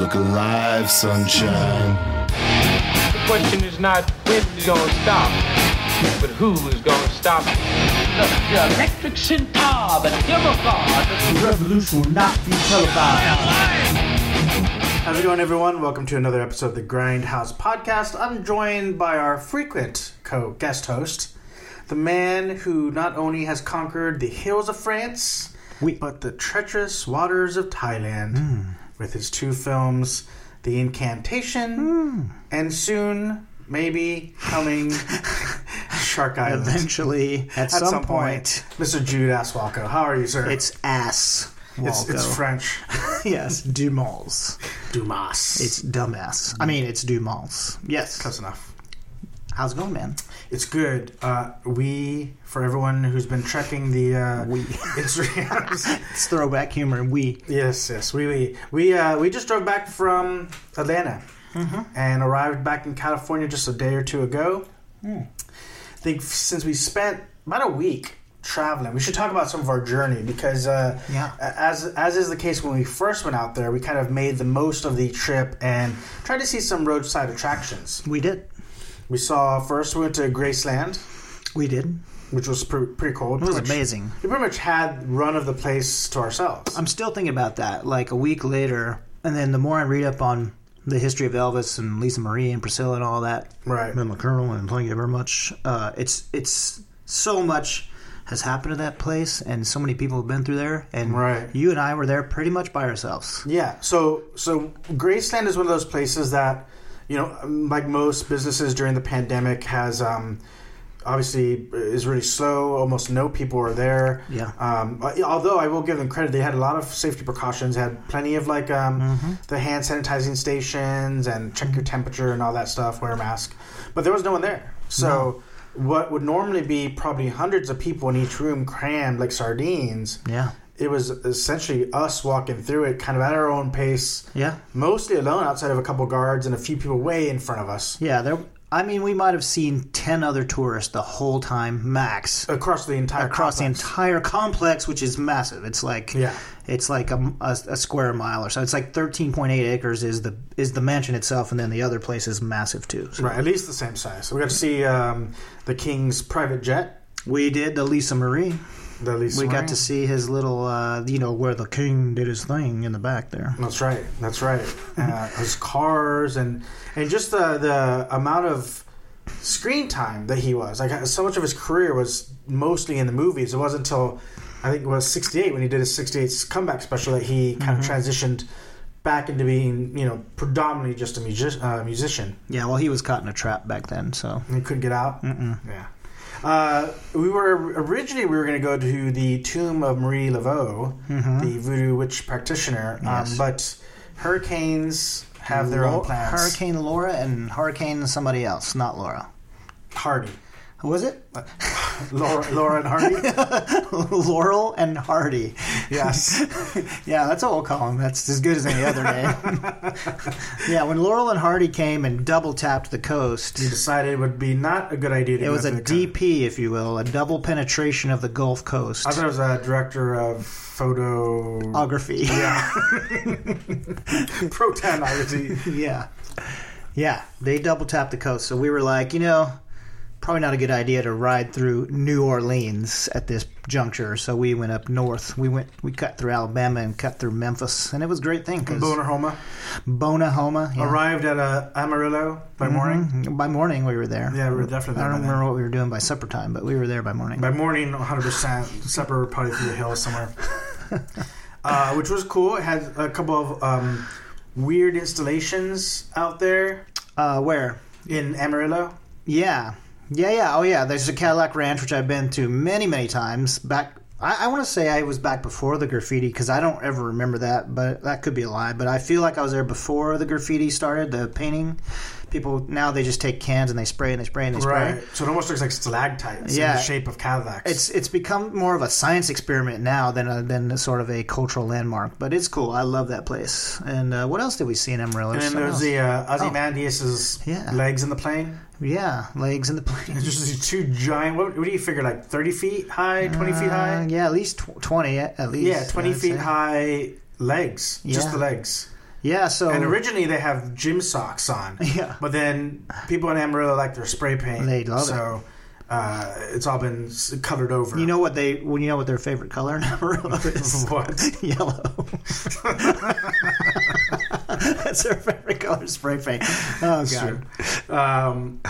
Look alive, sunshine. The question is not when it's gonna stop, but who is gonna stop it. The electric centaur, the demigod. The revolution will not be televised. How's it going, everyone? Welcome to another episode of the Grindhouse Podcast. I'm joined by our frequent co guest host, the man who not only has conquered the hills of France, but the treacherous waters of Thailand hmm. with his two films, The Incantation, hmm. and soon, maybe, coming Shark Island. Eventually, at, some, point, Mr. Jude S. Walko. How are you, sir? it's ass. it's, it's French. yes, Dumas. Dumas. It's dumbass. I hmm. mean, it's Dumas. Yes. close enough. How's it going, man? It's good. Uh, we, for everyone who's been checking the uh, We. Instagrams, It's throwback humor. We. yes, yes, we we we, uh, we just drove back from Atlanta and arrived back in California just a day or two ago. I think since we spent about a week traveling, we should talk about some of our journey because uh, Yeah. as as is the case when we first went out there, we kind of made the most of the trip and tried to see some roadside attractions. We did. We saw first we went to Graceland. We did. which was pre- pretty cool. It was amazing. We pretty much had run of the place to ourselves. I'm still thinking about that. Like a week later, and then the more I read up on the history of Elvis and Lisa Marie and Priscilla and all that, right. and the Colonel, and thank you very much. Uh, it's it's so much has happened to that place, and so many people have been through there. And Right. you and I were there pretty much by ourselves. Yeah. So so Graceland is one of those places that you know, like most businesses during the pandemic, has um, obviously is really slow. Almost no people are there. Yeah. Um, although I will give them credit, they had a lot of safety precautions. Had plenty of like um, Mm-hmm. the hand sanitizing stations and check your temperature and all that stuff. Wear a mask. But there was no one there. So. What would normally be probably hundreds of people in each room crammed like sardines, Yeah. It was essentially us walking through it kind of at our own pace Yeah. mostly alone outside of a couple guards and a few people way in front of us Yeah, there. I mean, we might have seen ten other tourists the whole time, max, across the entire across complex. the entire complex, which is massive. It's like Yeah. it's like a, a, a square mile or so. It's like thirteen point eight acres is the is the mansion itself, and then the other place is massive too. So right at least the same size so we got to see um, the king's private jet we did the Lisa Marie. We got to see his little, uh, you know, where the king did his thing in the back there. that's right that's right. Uh, his cars and and just the the amount of screen time that he was. Like so much of his career was mostly in the movies. It wasn't until i think it was 68 when he did his 68 comeback special that he kind of transitioned back into being you know predominantly just a music, uh, musician. Yeah, well, he was caught in a trap back then, so. He couldn't get out? Yeah uh, we were originally we were going to go to the tomb of Marie Laveau, the voodoo witch practitioner, um, Yes. but hurricanes have their own Lo- plans. Hurricane Laura and Hurricane somebody else, not Laura. Hardy, Who was it? Laura, Laura and Hardy. Laurel and Hardy. yes, Yeah, that's what we'll call him. That's as good as any other name. yeah, when Laurel and Hardy came and double tapped the coast, he decided it would be not a good idea. To it go was a to the country. DP, if you will, a double penetration of the Gulf Coast. I thought it was a director of photo. Photography. yeah, proton obviously. yeah. Yeah, they double tapped the coast. So we were like, you know, probably not a good idea to ride through New Orleans at this juncture. So we went up north. We went, we cut through Alabama and cut through Memphis, and it was a great thing Bonahoma Bonahoma. Yeah. arrived at uh, Amarillo by morning. Mhm. By morning, we were there. Yeah, we were definitely I don't by then. remember what we were doing by supper time, but we were there by morning. By morning, 100% supper probably through the hills somewhere. uh, which was cool. It had a couple of um, weird installations out there Uh, where? in Amarillo. Yeah, yeah, yeah. Oh, yeah. There's a Cadillac Ranch which I've been to many, many times. Back, I, I want to say I was back before the graffiti because I don't ever remember that, but that could be a lie. But I feel like I was there before the graffiti started, the painting. People now they just take cans and they spray and they spray and they spray. Right. So it almost looks like stalactites in Yeah. the shape of Cadillacs. It's it's become more of a science experiment now than a, than a sort of a cultural landmark. But it's cool. I love that place. And uh, what else did we see in Amarillo? and then there's else. the uh, Oh. Ozymandias's Yeah. legs in the plain. Yeah legs in the plain. Just these two giant. What, what do you figure? Like thirty feet high, twenty feet Uh, high? yeah, at least tw- twenty at least. Yeah, twenty feet say. high legs, just the legs. Yeah, so And originally they have gym socks on. Yeah. But then people in Amarillo like their spray paint. They love it. so, uh, it's all been colored over. you know what they well, you know what their favorite color in Amarillo is? what? Yellow. That's their favorite color spray paint. Oh god. Um,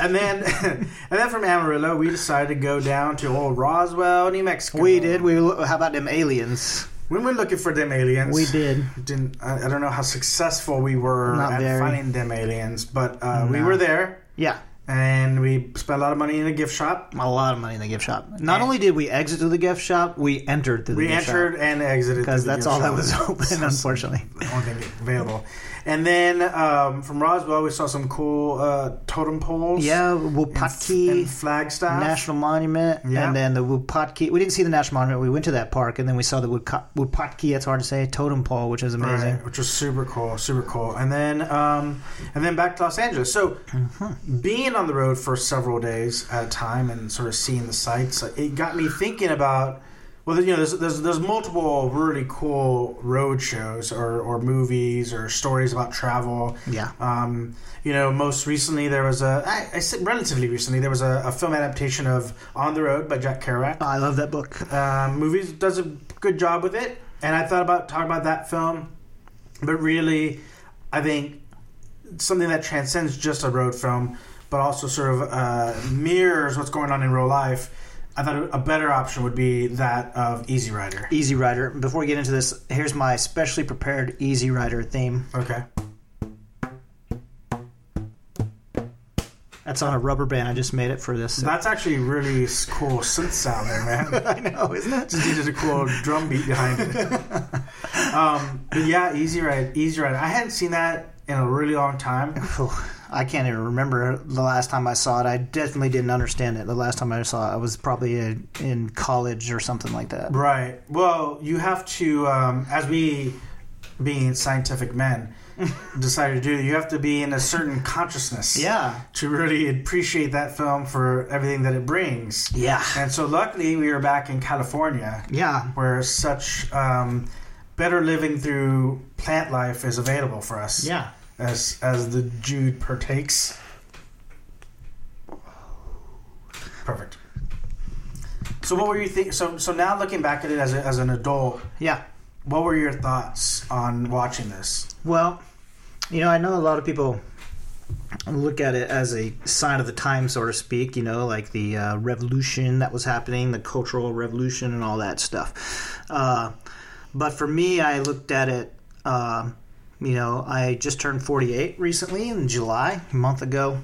and then, and then from Amarillo, we decided to go down to old Roswell, New Mexico. We did. We how about them aliens? When We were looking for them aliens. We did. Didn't I, I don't know how successful we were Not at very. finding them aliens, but uh, we were there Yeah. And we spent a lot of money in a gift shop. A lot of money in the gift shop. Not And- only did we exit through the gift shop, we entered through the We gift entered and exited because that's gift all that was open, unfortunately. the only thing available. And then um, from Roswell, we saw some cool uh, totem poles. Yeah, Wupatki and Flagstaff. National Monument, Yeah. and then the Wupatki. We didn't see the National Monument. We went to that park, and then we saw the Wupatki. It's hard to say totem pole, which is amazing. Right, which was super cool, super cool. And then, um, and then back to Los Angeles. So, Mm-hmm. being on the road for several days at a time and sort of seeing the sights, it got me thinking about. Well, you know, there's there's, there's multiple really cool road shows or, or movies or stories about travel. Yeah. Um, you know, most recently there was a, I, I said relatively recently, there was a, a film adaptation of On the Road by Jack Kerouac I love that book. um, movies does a good job with it, and I thought about talking about that film, but really, I think something that transcends just a road film, but also sort of uh, mirrors what's going on in real life. I thought a better option would be that of Easy Rider. Easy Rider. Before we get into this, here's my specially prepared Easy Rider theme. Okay. That's on a rubber band. I just made it for this. That's actually really cool synth sound there, man. I know, isn't it? Just needed a cool drum beat behind it. um, but yeah, Easy Rider. Easy Rider. I hadn't seen that in a really long time. I can't even remember the last time I saw it. I definitely didn't understand it. The last time I saw it, I was probably in, in college or something like that. Right. Well, you have to, um, as we, being scientific men, decided to do, you have to be in a certain consciousness. Yeah. To really appreciate that film for everything that it brings. Yeah. And so, luckily, we were back in California, Yeah. where such um, better living through plant life is available for us. Yeah. As as the Jude partakes. Perfect. So, what were you think? So, so now looking back at it as a, as an adult, Yeah. what were your thoughts on watching this? Well, you know, I know a lot of people look at it as a sign of the time, so to speak, you know, like the uh, revolution that was happening, the cultural revolution, and all that stuff. Uh, but for me, I looked at it, uh, you know, I just turned 48 recently in July, a month ago.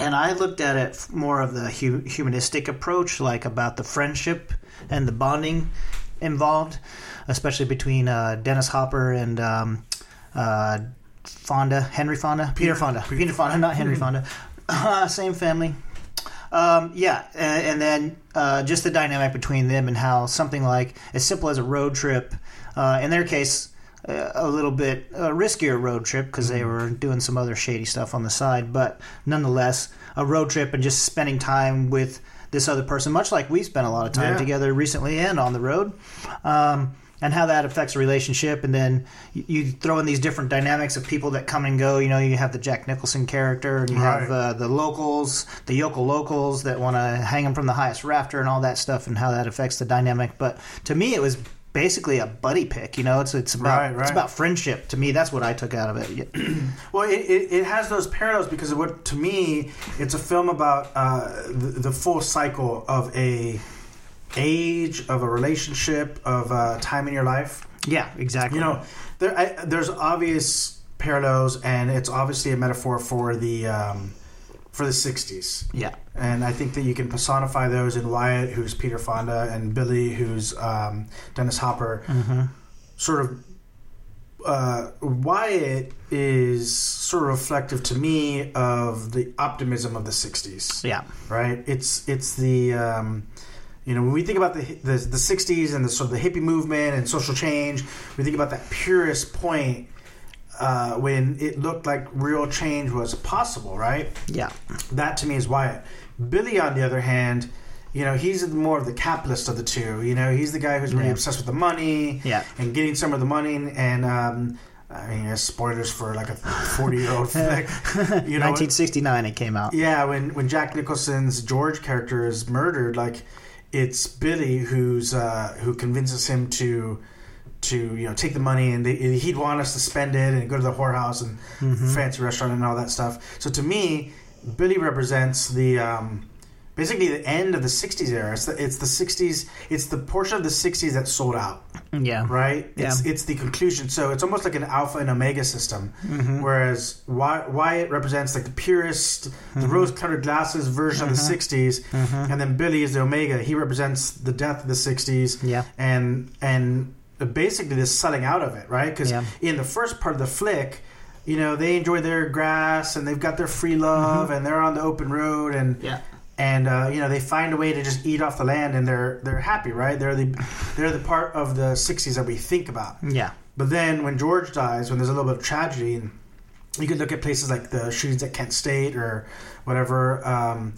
And I looked at it more of the hu- humanistic approach, like about the friendship and the bonding involved, especially between uh, Dennis Hopper and um, uh, Fonda, Henry Fonda, Peter Fonda, Peter Fonda, not Henry Fonda, uh, same family. Um, yeah, and, and then uh, just the dynamic between them and how something like as simple as a road trip, uh, in their case, a little bit uh, riskier road trip because they were doing some other shady stuff on the side, but nonetheless, a road trip and just spending time with this other person, much like we spent a lot of time Yeah. together recently and on the road. Um, and how that affects a relationship, and then you, you throw in these different dynamics of people that come and go. You know, you have the Jack Nicholson character, and you have uh, the locals, the yokel locals that want to hang them from the highest rafter, and all that stuff, and how that affects the dynamic. But to me, it was basically a buddy pick. You know, it's it's about Right, right. it's about friendship. To me, that's what I took out of it. Well, it, it, it has those parallels because what to me it's a film about uh, the, the full cycle of a age of a relationship of uh, time in your life. Yeah, exactly. You know, there I, there's obvious parallels, and it's obviously a metaphor for the um, for the '60s. yeah, And I think that you can personify those in Wyatt, who's Peter Fonda, and Billy, who's um, Dennis Hopper. Sort of, uh, Wyatt is sort of reflective to me of the optimism of the '60s. yeah, Right? It's it's the um, you know when we think about the, the the '60s and the sort of the hippie movement and social change, we think about that purest point. Uh, when it looked like real change was possible, right? yeah, That to me is Wyatt. Billy, on the other hand, you know, he's more of the capitalist of the two. You know, he's the guy who's really Yeah. obsessed with the money Yeah. and getting some of the money. And um, I mean, spoilers for like a forty-year-old flick. You know, 1969 it came out. yeah, when when Jack Nicholson's George character is murdered, like it's Billy who's uh, who convinces him to to you know take the money and they, he'd want us to spend it and go to the whorehouse and fancy restaurant and all that stuff. So to me, Billy represents the um, basically the end of the '60s era. It's the, it's the '60s. It's the portion of the '60s that sold out Yeah. right? It's Yeah. it's the conclusion. So it's almost like an alpha and omega system. Mm-hmm. Whereas Wy- Wyatt represents like the purest, the Mm-hmm. rose-colored glasses version of the '60s, and then Billy is the omega. He represents the death of the '60s. Yeah. and and basically the selling out of it, right? Because Yeah. in the first part of the flick. You know they enjoy their grass and they've got their free love and they're on the open road and Mm-hmm. Yeah. and uh, you know they find a way to just eat off the land and they're they're happy right they're the they're the part of the 60s that we think about Yeah. but then when george dies when there's a little bit of tragedy and you could look at places like the shootings at kent state or whatever um,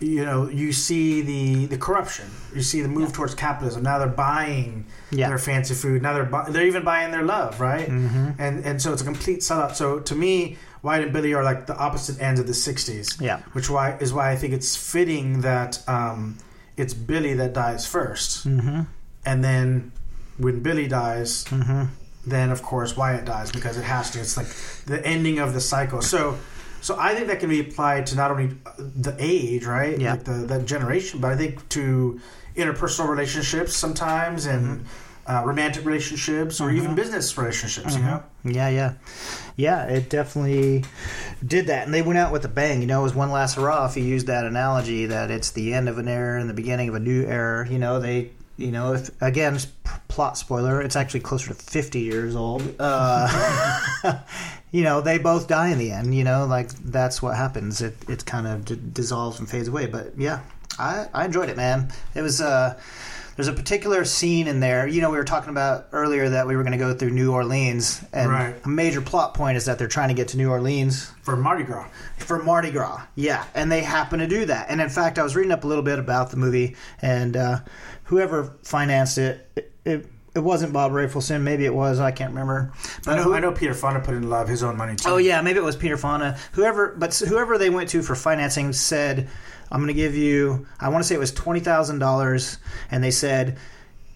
you know you see the the corruption you see the move towards capitalism now they're buying Yeah. their fancy food now they're bu- they're even buying their love right Mm-hmm. and and so it's a complete sellout so to me Wyatt and Billy are like the opposite ends of the '60s. Yeah. which why is why I think it's fitting that um, it's Billy that dies 1st Mm-hmm. and then when Billy dies, Mm-hmm. then of course Wyatt dies because it has to. It's like the ending of the cycle. So, so I think that can be applied to not only the age, right, Yeah. like the that generation, but I think to interpersonal relationships sometimes and. Mm-hmm. Uh, romantic relationships or even business relationships, you know. Yeah, yeah, yeah. It definitely did that, and they went out with a bang. You know, it was one last hurrah. If you use that analogy, that it's the end of an era and the beginning of a new era. You know, they, you know, if again, plot spoiler, it's actually closer to fifty years old. Uh, you know, they both die in the end. You know, like that's what happens. It it kind of d- dissolves and fades away. But yeah, I I enjoyed it, man. It was. uh there's a particular scene in there. You know, we were talking about earlier that we were going to go through New Orleans, and Right. a major plot point is that they're trying to get to New Orleans For Mardi Gras, for Mardi Gras. Yeah, and they happen to do that. And in fact, I was reading up a little bit about the movie, and uh, whoever financed it, it, it, it wasn't Bob Rafelson. Maybe it was. I can't remember. I know. who- I know Peter Fonda put in a lot of his own money too. Oh yeah, maybe it was Peter Fonda. Whoever, but whoever they went to for financing said, "I'm going to give you." I want to say it was twenty thousand dollars, and they said,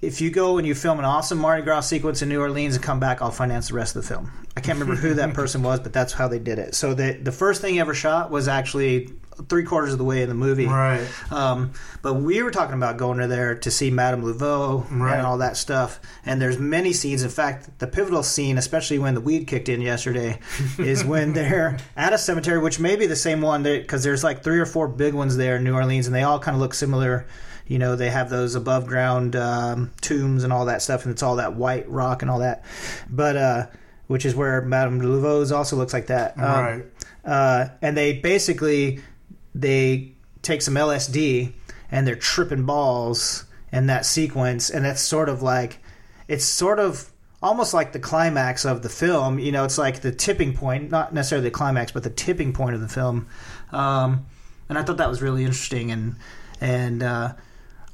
"If you go and you film an awesome Mardi Gras sequence in New Orleans and come back, I'll finance the rest of the film." I can't remember who that person was, but that's how they did it. So the the first thing he ever shot was actually three quarters of the way in the movie. Right. Um, but we were talking about going to there to see Madame Laveau Right. and all that stuff. And there's many scenes. In fact, the pivotal scene, especially when the weed kicked in yesterday, is when they're at a cemetery, which may be the same one because there's like three or four big ones there in New Orleans, and they all kind of look similar. You know, they have those above ground um, tombs and all that stuff, and it's all that white rock and all that. But uh, which is where Madame Laveau's also looks like that. Um, right. uh, and they basically they take some LSD and they're tripping balls in that sequence, and that's sort of like it's sort of almost like the climax of the film. You know, it's like the tipping point, not necessarily the climax, but the tipping point of the film. Um, and I thought that was really interesting, and and uh,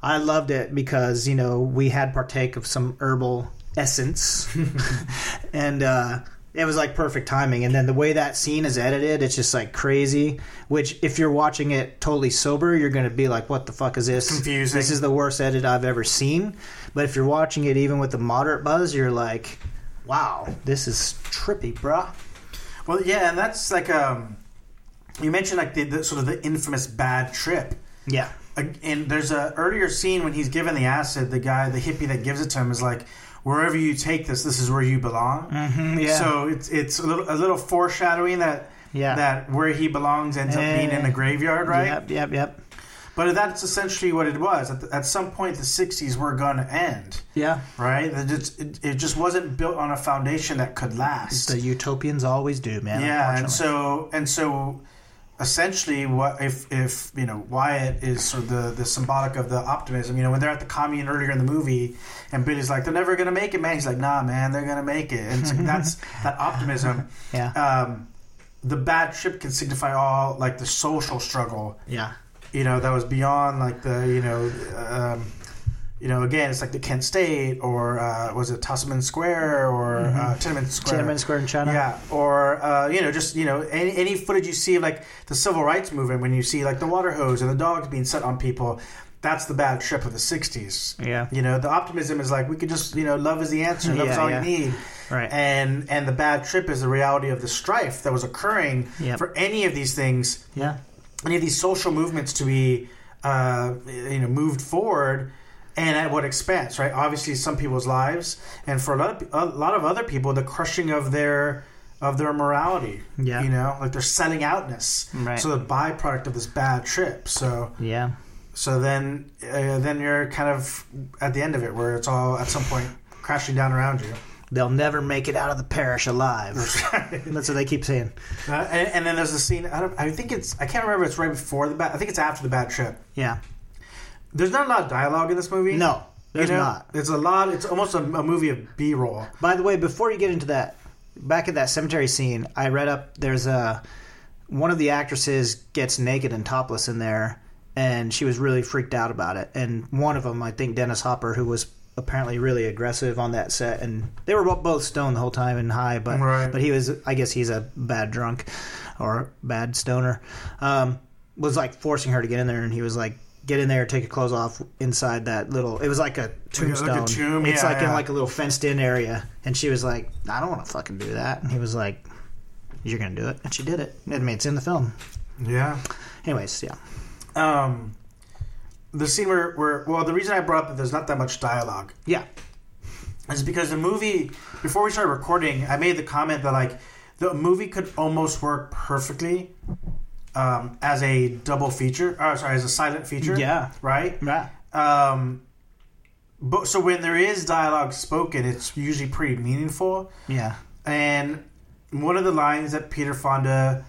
I loved it because you know we had partake of some herbal essence, and uh, it was like perfect timing. And then the way that scene is edited, it's just like crazy. Which if you're watching it totally sober, you're going to be like, "What the fuck is this? Confusing. This is the worst edit I've ever seen." But if you're watching it even with the moderate buzz, you're like, "Wow, this is trippy, bruh." Well, yeah, and that's like um, you mentioned like the, the sort of the infamous bad trip. Yeah, And there's a earlier scene when he's given the acid. The guy, the hippie that gives it to him, is like, "Wherever you take this, this is where you belong." Mm-hmm, yeah. So it's it's a little a little foreshadowing that Yeah. that where he belongs ends up being in the Eh. graveyard, right? Yep, yep, yep. But that's essentially what it was. At, the, at some point, the '60s were going to end, Yeah. right? It just, it, it just wasn't built on a foundation that could last. The utopians always do, man. Yeah, and so and so, essentially, what if if you know Wyatt is sort of the the symbolic of the optimism? You know, when they're at the commune earlier in the movie, and Billy's like, "They're never gonna make it, man." He's like, "Nah, man, they're gonna make it." And like, that's that optimism. Yeah. Um, the bad trip can signify all like the social struggle yeah. you know, that was beyond like the you know, um, you know, again, it's like the Kent State or uh, was it Tasman Square or uh, Tiananmen Square? Tiananmen Square in China. Yeah, or uh, you know, just you know, any, any footage you see of like the civil rights movement when you see like the water hose and the dogs being set on people, that's the bad trip of the '60s. Yeah. you know, the optimism is like we could just you know, love is the answer, love is all yeah. you need. Right. And and the bad trip is the reality of the strife that was occurring Yep. for any of these things Yeah. any of these social movements to be uh, you know moved forward and at what expense right obviously some people's lives and for a lot of, a lot of other people the crushing of their of their morality Yeah. you know like their selling outness Right. so the byproduct of this bad trip so Yeah. so then uh, then you're kind of at the end of it where it's all at some point crashing down around you They'll never make it out of the parish alive. That's what they keep saying. uh, and, and then there's the scene I, don't, I think it's i can't remember if it's right before the bad i think it's after the bad trip Yeah. There's not a lot of dialogue in this movie. No, there's You know? not. It's a lot. It's almost a, a movie of B-roll. By the way, before you get into that, back at that cemetery scene, I read up there's a one of the actresses gets naked and topless in there, and she was really freaked out about it. And one of them, I think Dennis Hopper, who was apparently really aggressive on that set, and they were both stoned the whole time and high, but Right. but he was, I guess he's a bad drunk or bad stoner, um, was like forcing her to get in there, and he was like. Get in there, take your clothes off inside that little. It was like a tombstone. tomb, it's yeah, like in like a little fenced in area. And she was like, I don't want to fucking do that. And he was like, You're going to do it. And she did it. I mean, it's in the film. Yeah. Anyways, yeah. Um, the scene where, where well, the reason I brought up that there's not that much dialogue Yeah. is because the movie before we started recording, I made the comment that like the movie could almost work perfectly um, as a double feature. Or sorry, as a silent feature. Yeah. Right. Yeah. Um, but so when there is dialogue spoken, it's usually pretty meaningful. Yeah. And one of the lines that Peter Fonda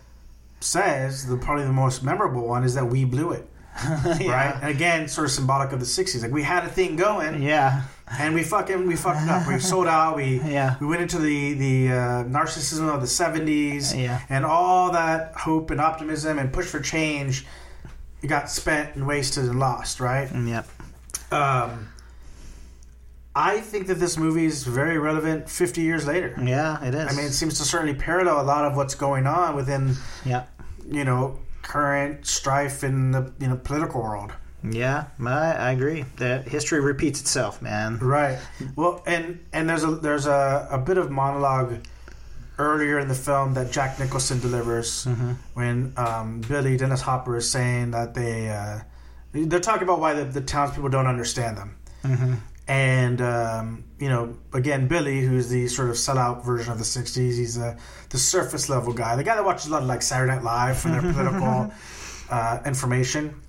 says, the probably the most memorable one, is that we blew it. Right? And again, sort of symbolic of the '60s. Like we had a thing going, Yeah. And we fucking we fucked up. We sold out. We Yeah. we went into the the uh, narcissism of the '70s, Yeah. and all that hope and optimism and push for change got spent and wasted and lost. Right? Yep. Um, I think that this movie is very relevant 50 years later. Yeah, it is. I mean, it seems to certainly parallel a lot of what's going on within, yeah. you know, current strife in the you know political world. Yeah, I, I agree. That history repeats itself, man. Right. Well, and and there's a there's a, a bit of monologue earlier in the film that Jack Nicholson delivers when um, Billy Dennis Hopper is saying that they uh, they're talking about why the, the townspeople don't understand them. And um, you know, again, Billy, who's the sort of sellout version of the '60s, he's the the surface level guy, the guy that watches a lot of like Saturday Night Live for their political uh, information.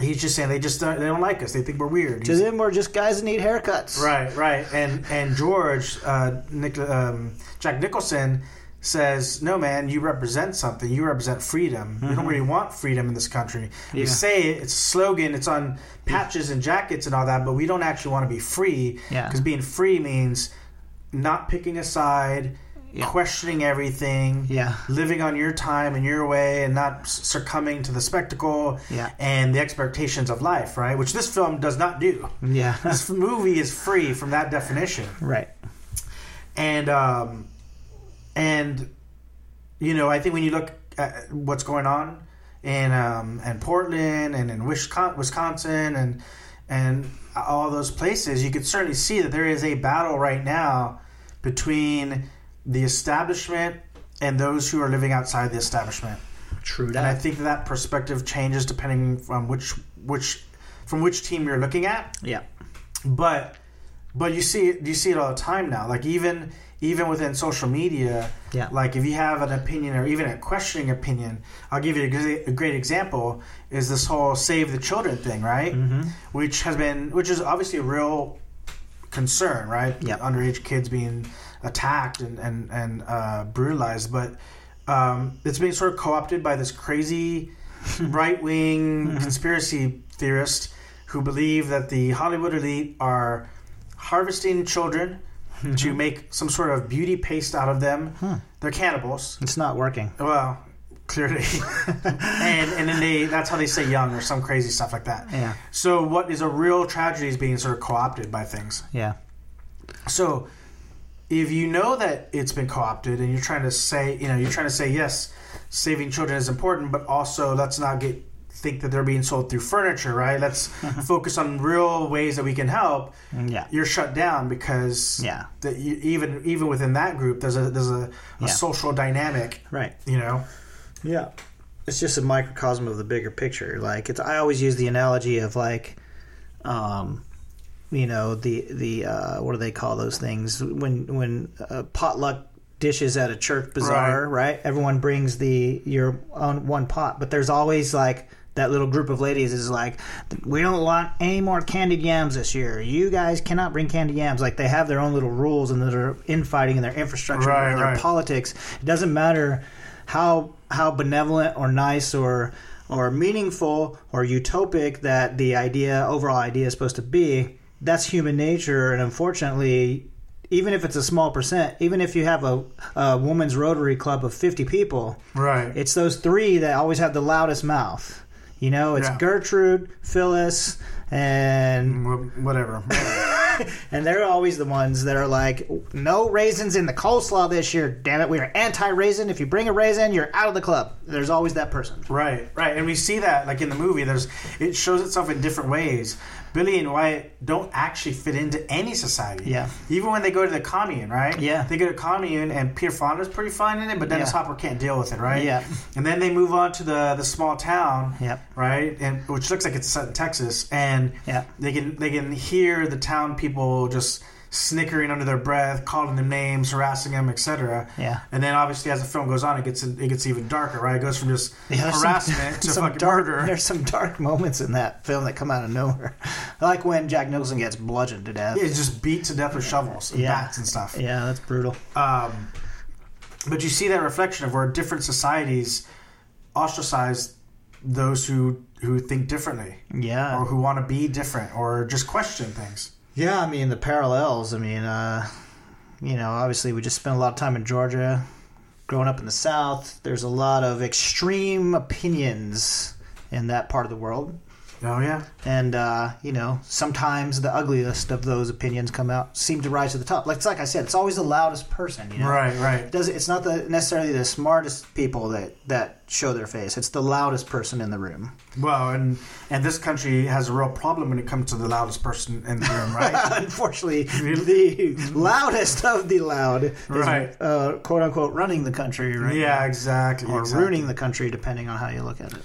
He's just saying they just don't, they don't like us. They think we're weird. To He's- them, we're just guys that need haircuts. Right, right, and and George, uh, Nick, um, Jack Nicholson says, "No, man, you represent something. You represent freedom. We don't really want freedom in this country. We say it, it's a slogan. It's on patches and jackets and all that, but we don't actually want to be free. Yeah. because being free means not picking a side." Yeah. Questioning everything, Yeah. living on your time and your way, and not succumbing to the spectacle Yeah. and the expectations of life, right? Which this film does not do Yeah. this movie is free from that definition right. and um and you know i think when you look at what's going on in um in portland and in Wisconsin, wisconsin and and all those places you could certainly see that there is a battle right now between the establishment and those who are living outside the establishment True and I think that, that perspective changes depending from which which from which team you're looking at Yeah. but but you see it you see it all the time now like even even within social media Yeah. like if you have an opinion or even a questioning opinion i'll give you a, gre- a great example is this whole save the children thing right Mm-hmm. which has been which is obviously a real concern right Yep. underage kids being attacked and and, and uh, brutalized but um, it's being sort of co-opted by this crazy right-wing conspiracy theorist who believe that the Hollywood elite are harvesting children to make some sort of beauty paste out of them. They're cannibals. It's not working. Well, clearly, and and then they that's how they say young or some crazy stuff like that. Yeah. So what is a real tragedy is being sort of co-opted by things. Yeah. So if you know that it's been co-opted and you're trying to say, you know, you're trying to say yes, saving children is important, but also let's not get think that they're being sold through furniture, right? Let's focus on real ways that we can help. Yeah. You're shut down because Yeah. that you, even even within that group, there's a there's a, a Yeah. social dynamic, Right. you know. Yeah. It's just a microcosm of the bigger picture. Like it's I always use the analogy of like um you know, the the uh what do they call those things when when uh, potluck dishes at a church bazaar, right. Everyone brings the your own one pot, but there's always like that little group of ladies is like, we don't want any more candied yams this year. You guys cannot bring candied yams. Like they have their own little rules and their infighting and their infrastructure Right, and their right. politics. It doesn't matter how how benevolent or nice or or meaningful or utopic that the idea overall idea is supposed to be. That's human nature, and unfortunately, even if it's a small percent, even if you have a, a woman's Rotary Club of fifty people, Right. it's those three that always have the loudest mouth. You know, it's Yeah. Gertrude, Phyllis, and whatever. and they're always the ones that are like, no raisins in the coleslaw this year. Damn it, we are anti-raisin. If you bring a raisin, you're out of the club. There's always that person. Right, right, and we see that like in the movie. There's it shows itself in different ways. Billy and Wyatt don't actually fit into any society. Yeah. even when they go to the commune, right? Yeah. they go to commune, and Peter Fonda's pretty fine in it, but Dennis Yeah. Hopper can't deal with it, right? Yeah. and then they move on to the the small town. Yep. right, and which looks like it's set in Texas, and Yeah. they can they can hear the town people just snickering under their breath, calling them names, harassing them, etc. Yeah. And then obviously as the film goes on, it gets it gets even darker, right? It goes from just Yeah, there's some- harassment to some fucking dark, murder. There's some dark moments in that film that come out of nowhere, like when Jack Nicholson gets bludgeoned to death. It's just beat to death with shovels and Yeah. bats and stuff. Yeah, that's brutal. Um, but you see that reflection of where different societies ostracize those who who think differently Yeah, or who want to be different or just question things. Yeah, I mean the parallels. I mean, uh, you know, obviously we just spent a lot of time in Georgia. Growing up in the South, there's a lot of extreme opinions in that part of the world, Oh yeah, and uh, you know, sometimes the ugliest of those opinions come out, seem to rise to the top. Like it's like I said, it's always the loudest person. You know? right, It right. does it's not the necessarily the smartest people that that show their face. It's the loudest person in the room. Well, and and this country has a real problem when it comes to the loudest person in the room, right? Unfortunately, the loudest of the loud is Right. uh, quote unquote running the country right yeah, now. exactly. or exactly. ruining the country depending on how you look at it.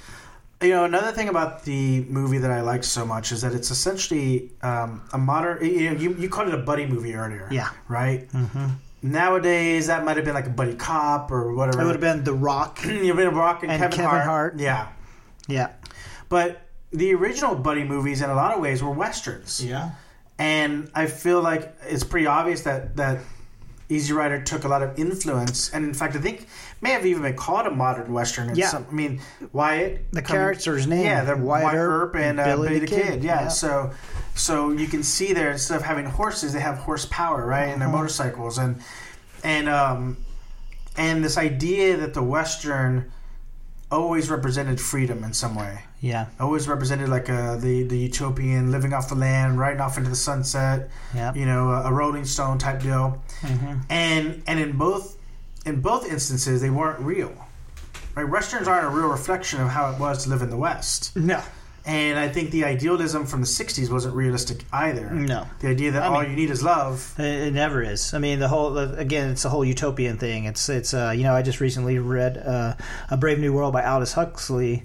You know, another thing about the movie that I liked so much is that it's essentially um, a modern. You, know, you you called it a buddy movie earlier, Yeah. right? Mm-hmm. Nowadays, that might have been like a buddy cop or whatever. It would have been The Rock. You've been Rock and, And Kevin, Kevin Hart. Hart. Yeah, Yeah. but the original buddy movies, in a lot of ways, were westerns. Yeah. and I feel like it's pretty obvious that that Easy Rider took a lot of influence, and in fact, I think may have even been called a modern western. Yeah. some- I mean Wyatt, The coming- character's name, yeah, they're Wyatt Wyatt, Earp and uh, Billy the Kid. Kid. Yeah. Yeah. so so you can see there instead of having horses, they have horsepower, right, and their Uh-huh. motorcycles, and and um and this idea that the western always represented freedom in some way Yeah. always represented like a, the the utopian living off the land, riding off into the sunset. Yep. You know, a, a Rolling Stone type deal. Mm-hmm. And and in both in both instances, they weren't real. Right, westerns aren't a real reflection of how it was to live in the West. No. And I think the idealism from the '60s wasn't realistic either. No. the idea that I all mean- you need is love. It, never is. I mean, the whole again, it's the whole utopian thing. It's it's uh, you know, I just recently read uh, a Brave New World by Aldous Huxley,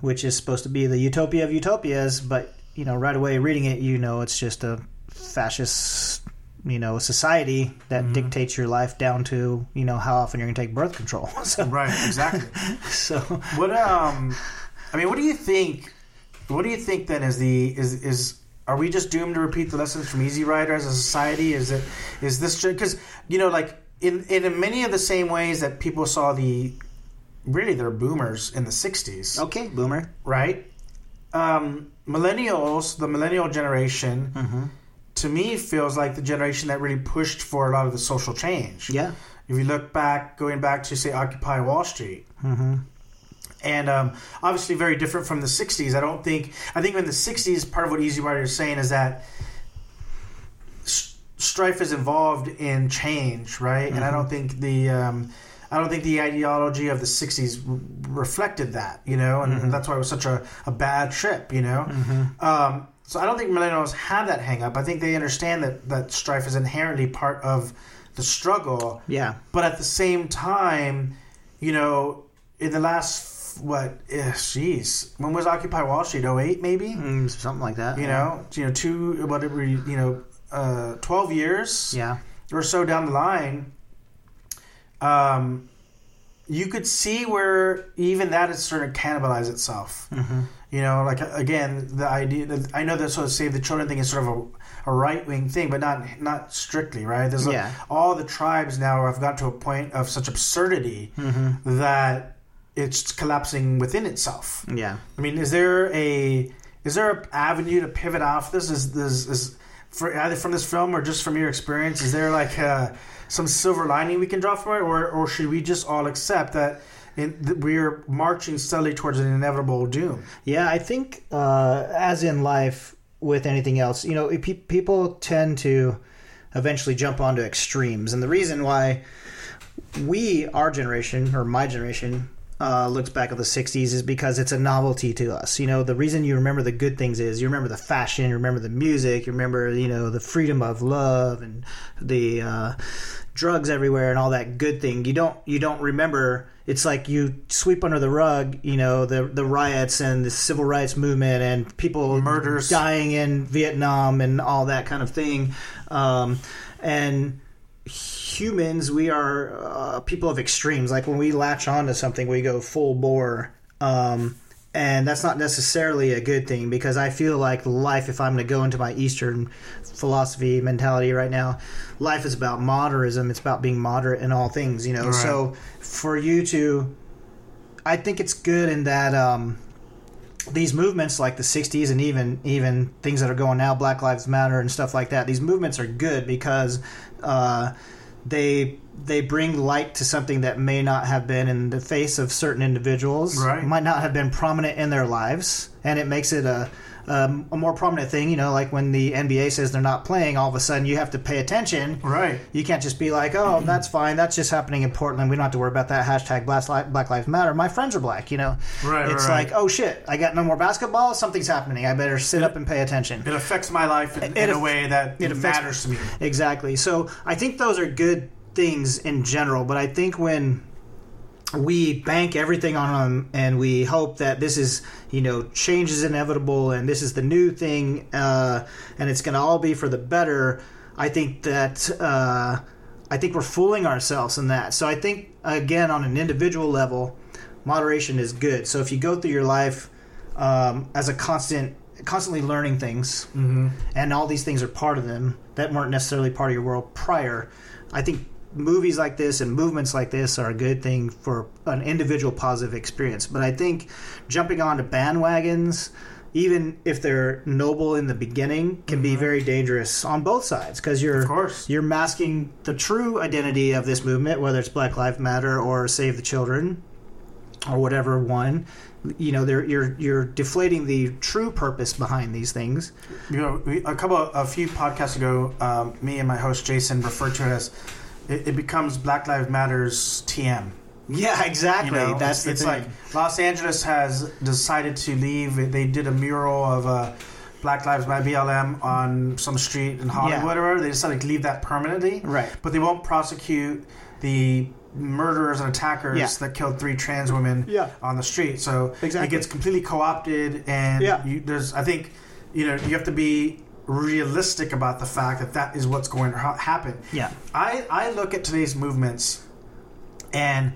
which is supposed to be the utopia of utopias. But you know, right away reading it, you know, it's just a fascist, you know, society that dictates your life down to you know how often you're going to take birth control. so, Right, exactly. so What um, I mean, what do you think? What do you think then is the is is are we just doomed to repeat the lessons from Easy Rider as a society? Is it is this because you know like in in many of the same ways that people saw the really they're boomers in the '60s, okay, boomer. right? Um, millennials, the millennial generation, Mm-hmm. to me feels like the generation that really pushed for a lot of the social change. Yeah. If you look back, going back to say Occupy Wall Street, and um, obviously very different from the '60s. I don't think. I think in the '60s, part of what Easy Rider is saying is that S- Strife is involved in change, right? And I don't think the um, I don't think the ideology of the '60s r- reflected that, you know, and that's why it was such a, a bad trip, you know. Um, so I don't think millennials have that hang up. I think they understand that that Strife is inherently part of the struggle. Yeah. But at the same time, you know, in the last what, eh, jeez, when was Occupy Wall Street? 08 maybe. Mm, something like that. You know, you know, two whatever you know, uh, twelve years Yeah. or so down the line. Um, you could see where even that is starting to cannibalize itself. Mm-hmm. You know, like again, the idea. That, I know that sort of save the children thing is sort of a, a right wing thing, but not not strictly right. There's Yeah. all the tribes now have got to a point of such absurdity Mm-hmm. that it's collapsing within itself. Yeah. I mean, is there a is there an avenue to pivot off this? Is this is for either from this film or just from your experience? Is there like uh, some silver lining we can draw from it, or or should we just all accept that? In, we're marching steadily towards an inevitable doom. Yeah, I think uh, as in life with anything else, you know, pe- people tend to eventually jump onto extremes, and the reason why we, our generation or my generation, uh, looks back at the '60s is because it's a novelty to us. You know, the reason you remember the good things is you remember the fashion, you remember the music, you remember you know the freedom of love and the uh, drugs everywhere and all that good thing. You don't you don't remember. It's like you sweep under the rug, you know, the the riots and the civil rights movement and people Murders. dying in Vietnam and all that kind of thing. Um, and humans, we are uh, people of extremes. Like when we latch onto something, we go full bore. Um, and that's not necessarily a good thing because I feel like life, if I'm going to go into my Eastern philosophy mentality right now, life is about moderatism. It's about being moderate in all things, you know. Right. So for you to, I think it's good in that um, these movements like the 60s and even even things that are going now black lives matter and stuff like that these movements are good because uh, they they bring light to something that may not have been in the face of certain individuals Right. might not have been prominent in their lives and it makes it a um, a more prominent thing you know like when the NBA says they're not playing all of a sudden you have to pay attention Right. you can't just be like, oh, that's fine. That's just happening in Portland. We don't have to worry about that. Hashtag Black, Black Lives Matter. My friends are black, you know? Right, It's right, like, oh, shit. I got no more basketball. Something's happening. I better sit up and pay attention. It affects my life in, It in a way that it it affects- matters to me. Exactly. So I think those are good things in general, but I think when we bank everything on them and we hope that this is you know change is inevitable and this is the new thing uh, and it's going to all be for the better. I think that uh, i think we're fooling ourselves in that. So i think again on an individual level moderation is good. So if you go through your life um, as a constant constantly learning things and all these things are part of them that weren't necessarily part of your world prior i think movies like this and movements like this are a good thing for an individual positive experience. But i think jumping onto bandwagons even if they're noble in the beginning can be very dangerous on both sides because you're Of course. you're masking the true identity of this movement whether it's black lives matter or save the children or whatever one. You know they're, you're you're deflating the true purpose behind these things. You know, we, a couple, a few podcasts ago, um, me and my host Jason referred to it as it, it becomes Black Lives Matters TM. yeah exactly You know, that's it's, it's like Los Angeles has decided to leave. They did a mural of uh, Black Lives Matter BLM on some street in Hollywood or whatever. They decided to leave that permanently. Right. But they won't prosecute the murderers and attackers Yeah. that killed three trans women Yeah. on the street. So Exactly. it gets completely co-opted, and Yeah. you, there's I think you know you have to be realistic about the fact that that is what's going to ha- happen. Yeah. I I look at today's movements, and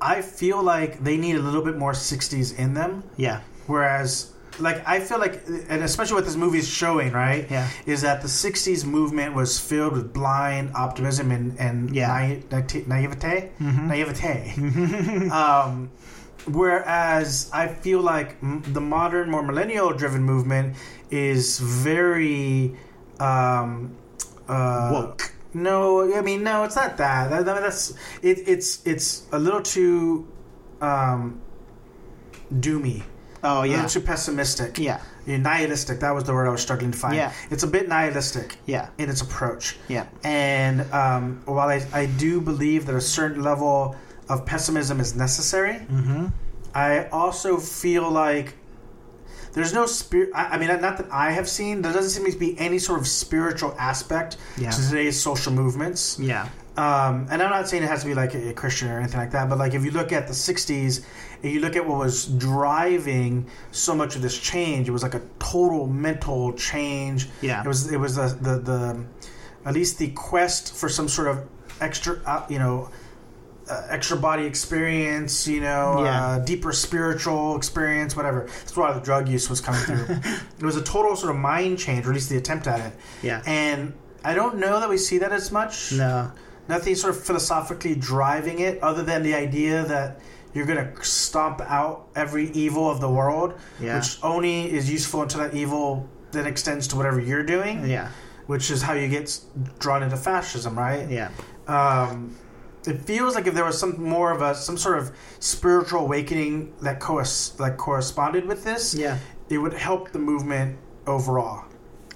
I feel like they need a little bit more '60s in them. yeah Whereas, like, I feel like, and especially what this movie is showing, right? Yeah. Is that the '60s movement was filled with blind optimism and and Yeah. nai- nai- naivete, naivete. um, whereas I feel like m- the modern, more millennial-driven movement is very um, uh, Woke. No, I mean, no, it's not that. that, that- that's it, it's it's a little too. Um, doomy. Oh A yeah. little too pessimistic. Yeah. Yeah, nihilistic. That was the word I was struggling to find. Yeah. It's a bit nihilistic. Yeah. In its approach. Yeah. And um, while I, I do believe that a certain level of pessimism is necessary, Mm-hmm. I also feel like there's no spirit. I, I mean, not that I have seen. There doesn't seem to be any sort of spiritual aspect Yeah. to today's social movements. Yeah. Um, and I'm not saying it has to be like a, a Christian or anything like that, but like if you look at the '60s and you look at what was driving so much of this change, it was like a total mental change. Yeah. it was it was the the, the at least the quest for some sort of extra, uh, you know. Uh, extra body experience, you know, Yeah. uh, deeper spiritual experience, whatever. That's why the drug use was coming through. it was a total sort of mind change, or at least the attempt at it. Yeah. And I don't know that we see that as much No. nothing sort of philosophically driving it other than the idea that you're going to stomp out every evil of the world Yeah. which only is useful until that evil then extends to whatever you're doing Yeah. which is how you get drawn into fascism right Yeah. um, it feels like if there was some more of a some sort of spiritual awakening that coes- that corresponded with this Yeah. it would help the movement overall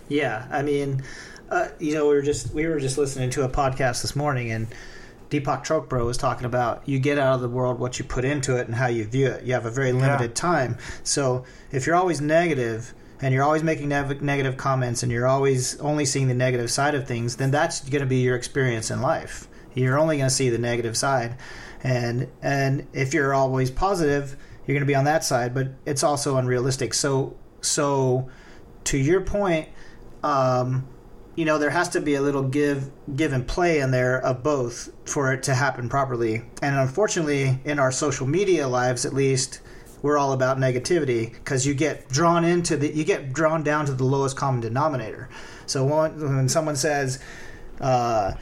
Yeah, I mean, uh, you know, we were just we were just listening to a podcast this morning, and Deepak Chopra was talking about you get out of the world what you put into it and how you view it. You have a very limited time, so if you're always negative and you're always making nev- negative comments and you're always only seeing the negative side of things, then that's going to be your experience in life. You're only going to see the negative side, and and if you're always positive, you're going to be on that side. But it's also unrealistic. So so to your point, um, you know, there has to be a little give give and play in there of both for it to happen properly. And unfortunately, in our social media lives, at least, we're all about negativity because you get drawn into the you get drawn down to the lowest common denominator. So when, when someone says, uh,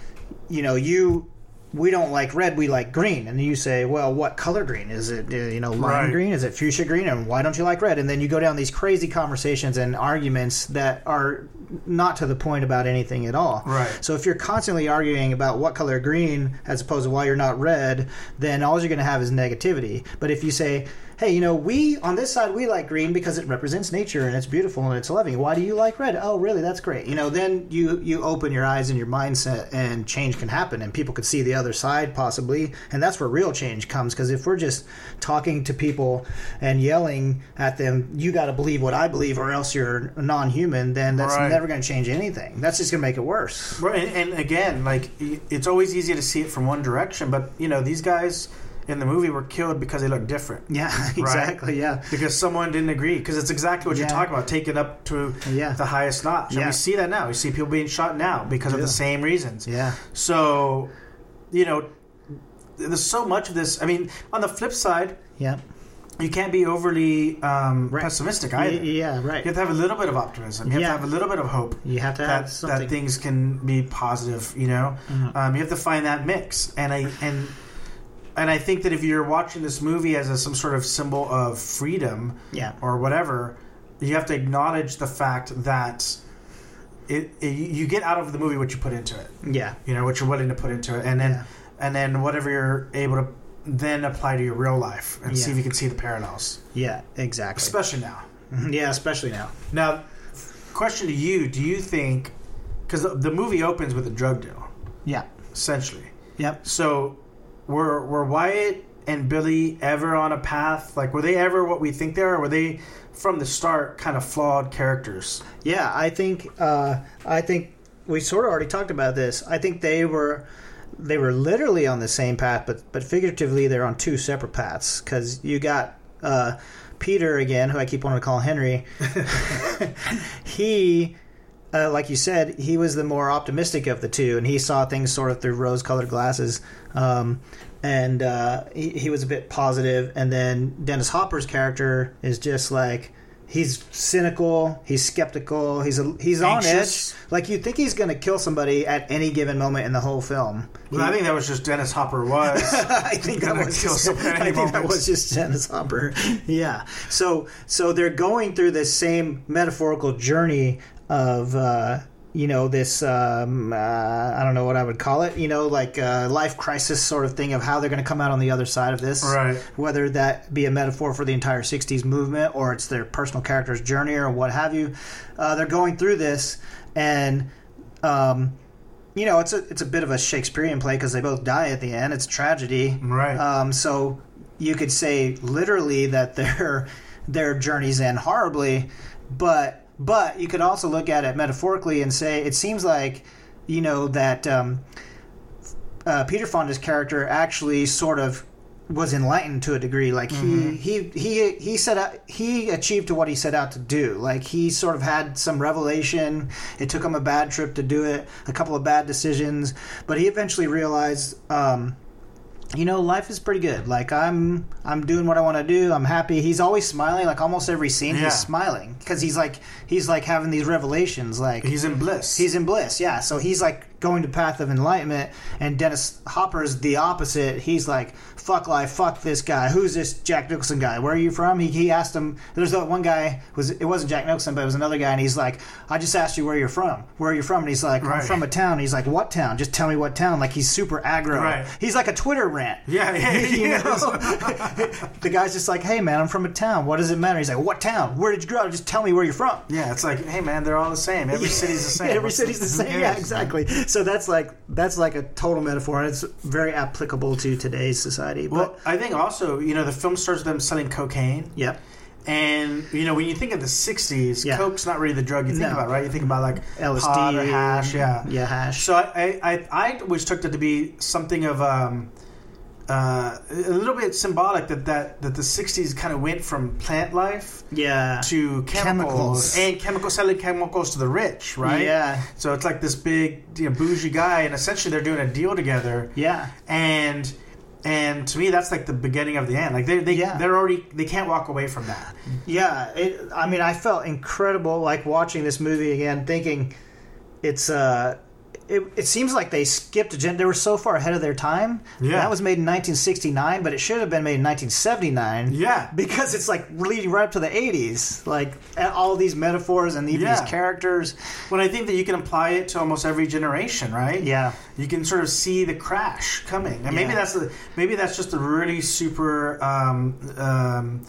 you know, you we don't like red, we like green, and you say, well, what color green is it? uh, You know, lime Right. green is it fuchsia green, and why don't you like red? And then you go down these crazy conversations and arguments that are not to the point about anything at all. Right. So if you're constantly arguing about what color green as opposed to why you're not red, then all you're going to have is negativity. But if you say, hey, you know, we on this side we like green because it represents nature and it's beautiful and it's loving. Why do you like red? Oh, really? That's great. You know, then you you open your eyes and your mindset and change can happen and people could see the other side possibly, and that's where real change comes because if we're just talking to people and yelling at them, you got to believe what I believe or else you're non-human, then that's Right. never going to change anything. That's just going to make it worse. Right, and, and again, like it's always easy to see it from one direction, but you know these guys in the movie were killed because they look different. Yeah, exactly. Yeah. Because someone didn't agree. Because it's exactly what you're talking about, taken up to Yeah. the highest notch. And Yeah. we see that now. We see people being shot now because of the same reasons. Yeah. So, you know, there's so much of this. I mean, on the flip side, Yeah. you can't be overly um, Right. pessimistic Y- either. Yeah, right. You have to have a little bit of optimism. You have Yeah. to have a little bit of hope You have to have that, something. that things can be positive. You know, Mm-hmm. um, you have to find that mix, and I and and I think that if you're watching this movie as a, some sort of symbol of freedom, Yeah. or whatever, you have to acknowledge the fact that it, it you get out of the movie what you put into it. Yeah. You know what you're willing to put into it, and then Yeah. and then whatever you're able to then apply to your real life and see if you can see the parallels, Yeah, exactly. especially now. yeah, especially now. Now, question to you: Do you think because the, the movie opens with a drug deal, Yeah. essentially? Yep. So, were were Wyatt and Billy ever on a path? Like, were they ever what we think they are? Were they from the start kind of flawed characters? Yeah, I think uh, I think we sort of already talked about this. I think they were they were literally on the same path, but but figuratively they're on two separate paths because you got uh, Peter again, who I keep wanting to call Henry. he. Uh, like you said, he was the more optimistic of the two, and he saw things sort of through rose-colored glasses. Um, and uh, he, he was a bit positive. And then Dennis Hopper's character is just like he's cynical, he's skeptical, he's a, he's Anxious. on edge. Like you think he's going to kill somebody at any given moment in the whole film. Well, I think that was just Dennis Hopper was. I think that was kill just, I think that was just Dennis Hopper. yeah. So so they're going through this same metaphorical journey of uh, you know this um, uh, I don't know what I would call it you know like uh, life crisis sort of thing of how they're going to come out on the other side of this Right. whether that be a metaphor for the entire 60s movement or it's their personal character's journey or what have you uh, they're going through this and um, you know it's a it's a bit of a Shakespearean play because they both die at the end it's tragedy Right. um, so you could say literally that their their journeys end horribly, but but you could also look at it metaphorically and say it seems like you know that um, uh, Peter Fonda's character actually sort of was enlightened to a degree. Like he he he he set out he achieved to what he set out to do. Like he sort of had some revelation. It took him a bad trip to do it, a couple of bad decisions, but he eventually realized. Um, you know, life is pretty good. Like I'm, I'm doing what I want to do. I'm happy. He's always smiling. Like almost every scene, Yeah. he's smiling because he's like, he's like having these revelations. Like He's in bliss. He's in bliss, yeah. So he's like going to path of enlightenment, and Dennis Hopper's the opposite. He's like, fuck life, fuck this guy. Who's this Jack Nicholson guy? Where are you from? He, he asked him. There's that one guy was it wasn't Jack Nicholson, but it was another guy, and he's like, I just asked you where you're from. Where are you from? And he's like, I'm from a town. He's like, what town? Just tell me what town. Like he's super aggro. Right. He's like a Twitter rant. yeah, yeah, You know? the guy's just like, hey man, I'm from a town. What does it matter? He's like, what town? Where did you grow up? Just tell me where you're from. yeah, it's like, hey man, they're all the same. Every city's the same. Every What's city's the who same. Yeah, exactly. So that's like that's like a total metaphor, it's very applicable to today's society. Well, But I think also, you know, the film starts with them selling cocaine. yep, And you know, when you think of the '60s, Yeah. coke's not really the drug you think No. about, right? You think about like LSD, or hash, yeah, yeah, hash. So I, I, I, I always took that to be something of um, uh, a little bit symbolic that that, that the '60s kind of went from plant life yeah, to chemicals, Chemicals. and chemical selling chemicals to the rich, right? Yeah. So it's like this big you know, bougie guy, and essentially they're doing a deal together yeah, and and to me that's like the beginning of the end like they they Yeah. they're already they can't walk away from that yeah. It, I mean, I felt incredible like watching this movie again, thinking it's uh. It, it seems like they skipped a gen. They were so far ahead of their time. Yeah. That was made in 1969, but it should have been made in 1979. Yeah. Because it's like leading right up to the 80s. Like all these metaphors and even Yeah. these characters. when i think that you can apply it to almost every generation right Yeah. you can sort of see the crash coming and maybe Yeah. that's maybe that's just a really super um, um,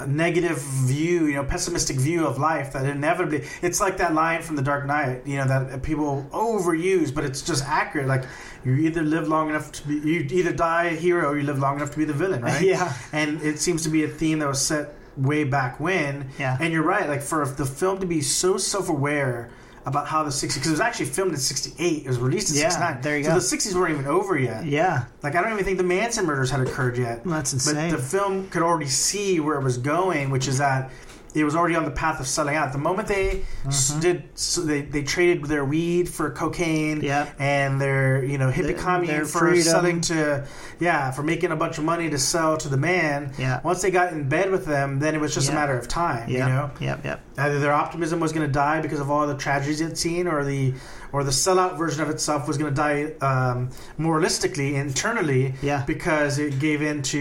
a negative view you know pessimistic view of life that inevitably it's like that line from the dark knight you know that people overuse but it's just accurate like you either live long enough to be you either die a hero or you live long enough to be the villain right Yeah. and it seems to be a theme that was set way back when Yeah. and you're right like for the film to be so self-aware about how the 60s because it was actually filmed in 68 it was released in Yeah, 69 there you so go. the 60s weren't even over yet Yeah. like I don't even think the Manson murders had occurred yet. That's insane. But the film could already see where it was going, which is that it was already on the path of selling out. The moment they Mm-hmm. did, so they they traded their weed for cocaine, Yep. and their you know hippie Their- commune their for freedom. selling to, yeah, for making a bunch of money to sell to the man. Yeah. Once they got in bed with them, then it was just a matter of time. You know, Yep. Yep. either their optimism was going to die because of all the tragedies it's seen, or the or the sellout version of itself was going to die um, moralistically internally, Yeah. because it gave in to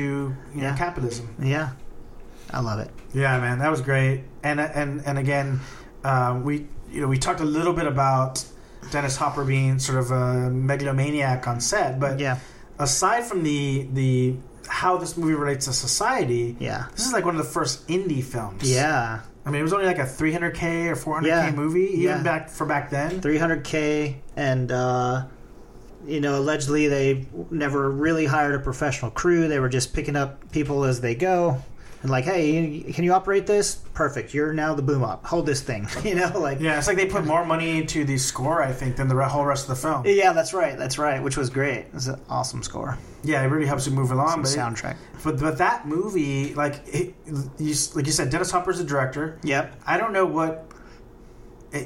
you know capitalism. Yeah. I love it. Yeah, man, that was great. And and and again, um, we you know we talked a little bit about Dennis Hopper being sort of a megalomaniac on set, but Yeah. aside from the the how this movie relates to society, Yeah. this is like one of the first indie films. Yeah. I mean, it was only like a 300k or 400k Yeah. movie, even Yeah. back for back then. 300k and uh you know allegedly they never really hired a professional crew they were just picking up people as they go and like hey can you operate this perfect you're now the boom up hold this thing you know like Yeah, it's like they put more money into the score, I think, than the whole rest of the film. yeah that's right that's right which was great it's an awesome score Yeah, it really helps you move along. But, it- soundtrack but but that movie, like it, you, like you said, Dennis Hopper's the director. yep I don't know what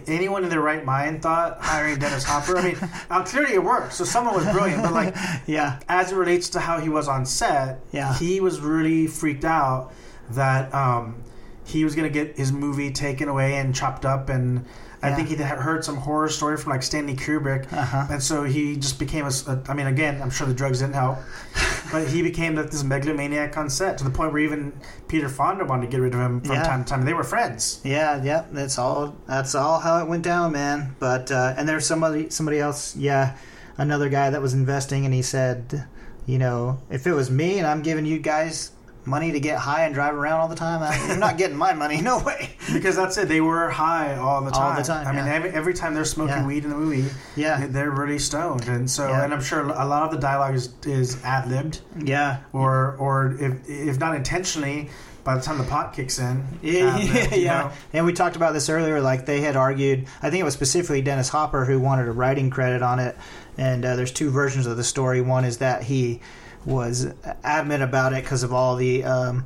anyone in their right mind thought hiring Dennis Hopper. I mean, uh, clearly it worked, so someone was brilliant. But like, yeah as it relates to how he was on set, Yeah. he was really freaked out that um, he was going to get his movie taken away and chopped up and. I Yeah. think he had heard some horror story from like Stanley Kubrick, Uh-huh. and so he just became a. a- I mean, again, I'm sure the drugs didn't help, but he became like, this megalomaniac on set to the point where even Peter Fonda wanted to get rid of him from Yeah. time to time. They were friends. Yeah, yeah, that's all. That's all how it went down, man. But uh, and there's somebody, somebody else. Yeah, another guy that was investing, and he said, you know, if it was me and I'm giving you guys money to get high and drive around all the time, I, you're not getting my money. No way. Because that's it. They were high all the time. All the time, I mean, every, every time they're smoking Yeah. weed in the movie, Yeah. they're really stoned. And so, Yeah. and I'm sure a lot of the dialogue is, is ad libbed, Yeah. or or if if not intentionally, by the time the pot kicks in, Yeah, ad-libbed, yeah, yeah. know? And we talked about this earlier. Like they had argued, I think it was specifically Dennis Hopper who wanted a writing credit on it. And uh, there's two versions of the story. One is that he was adamant about it because of all the um,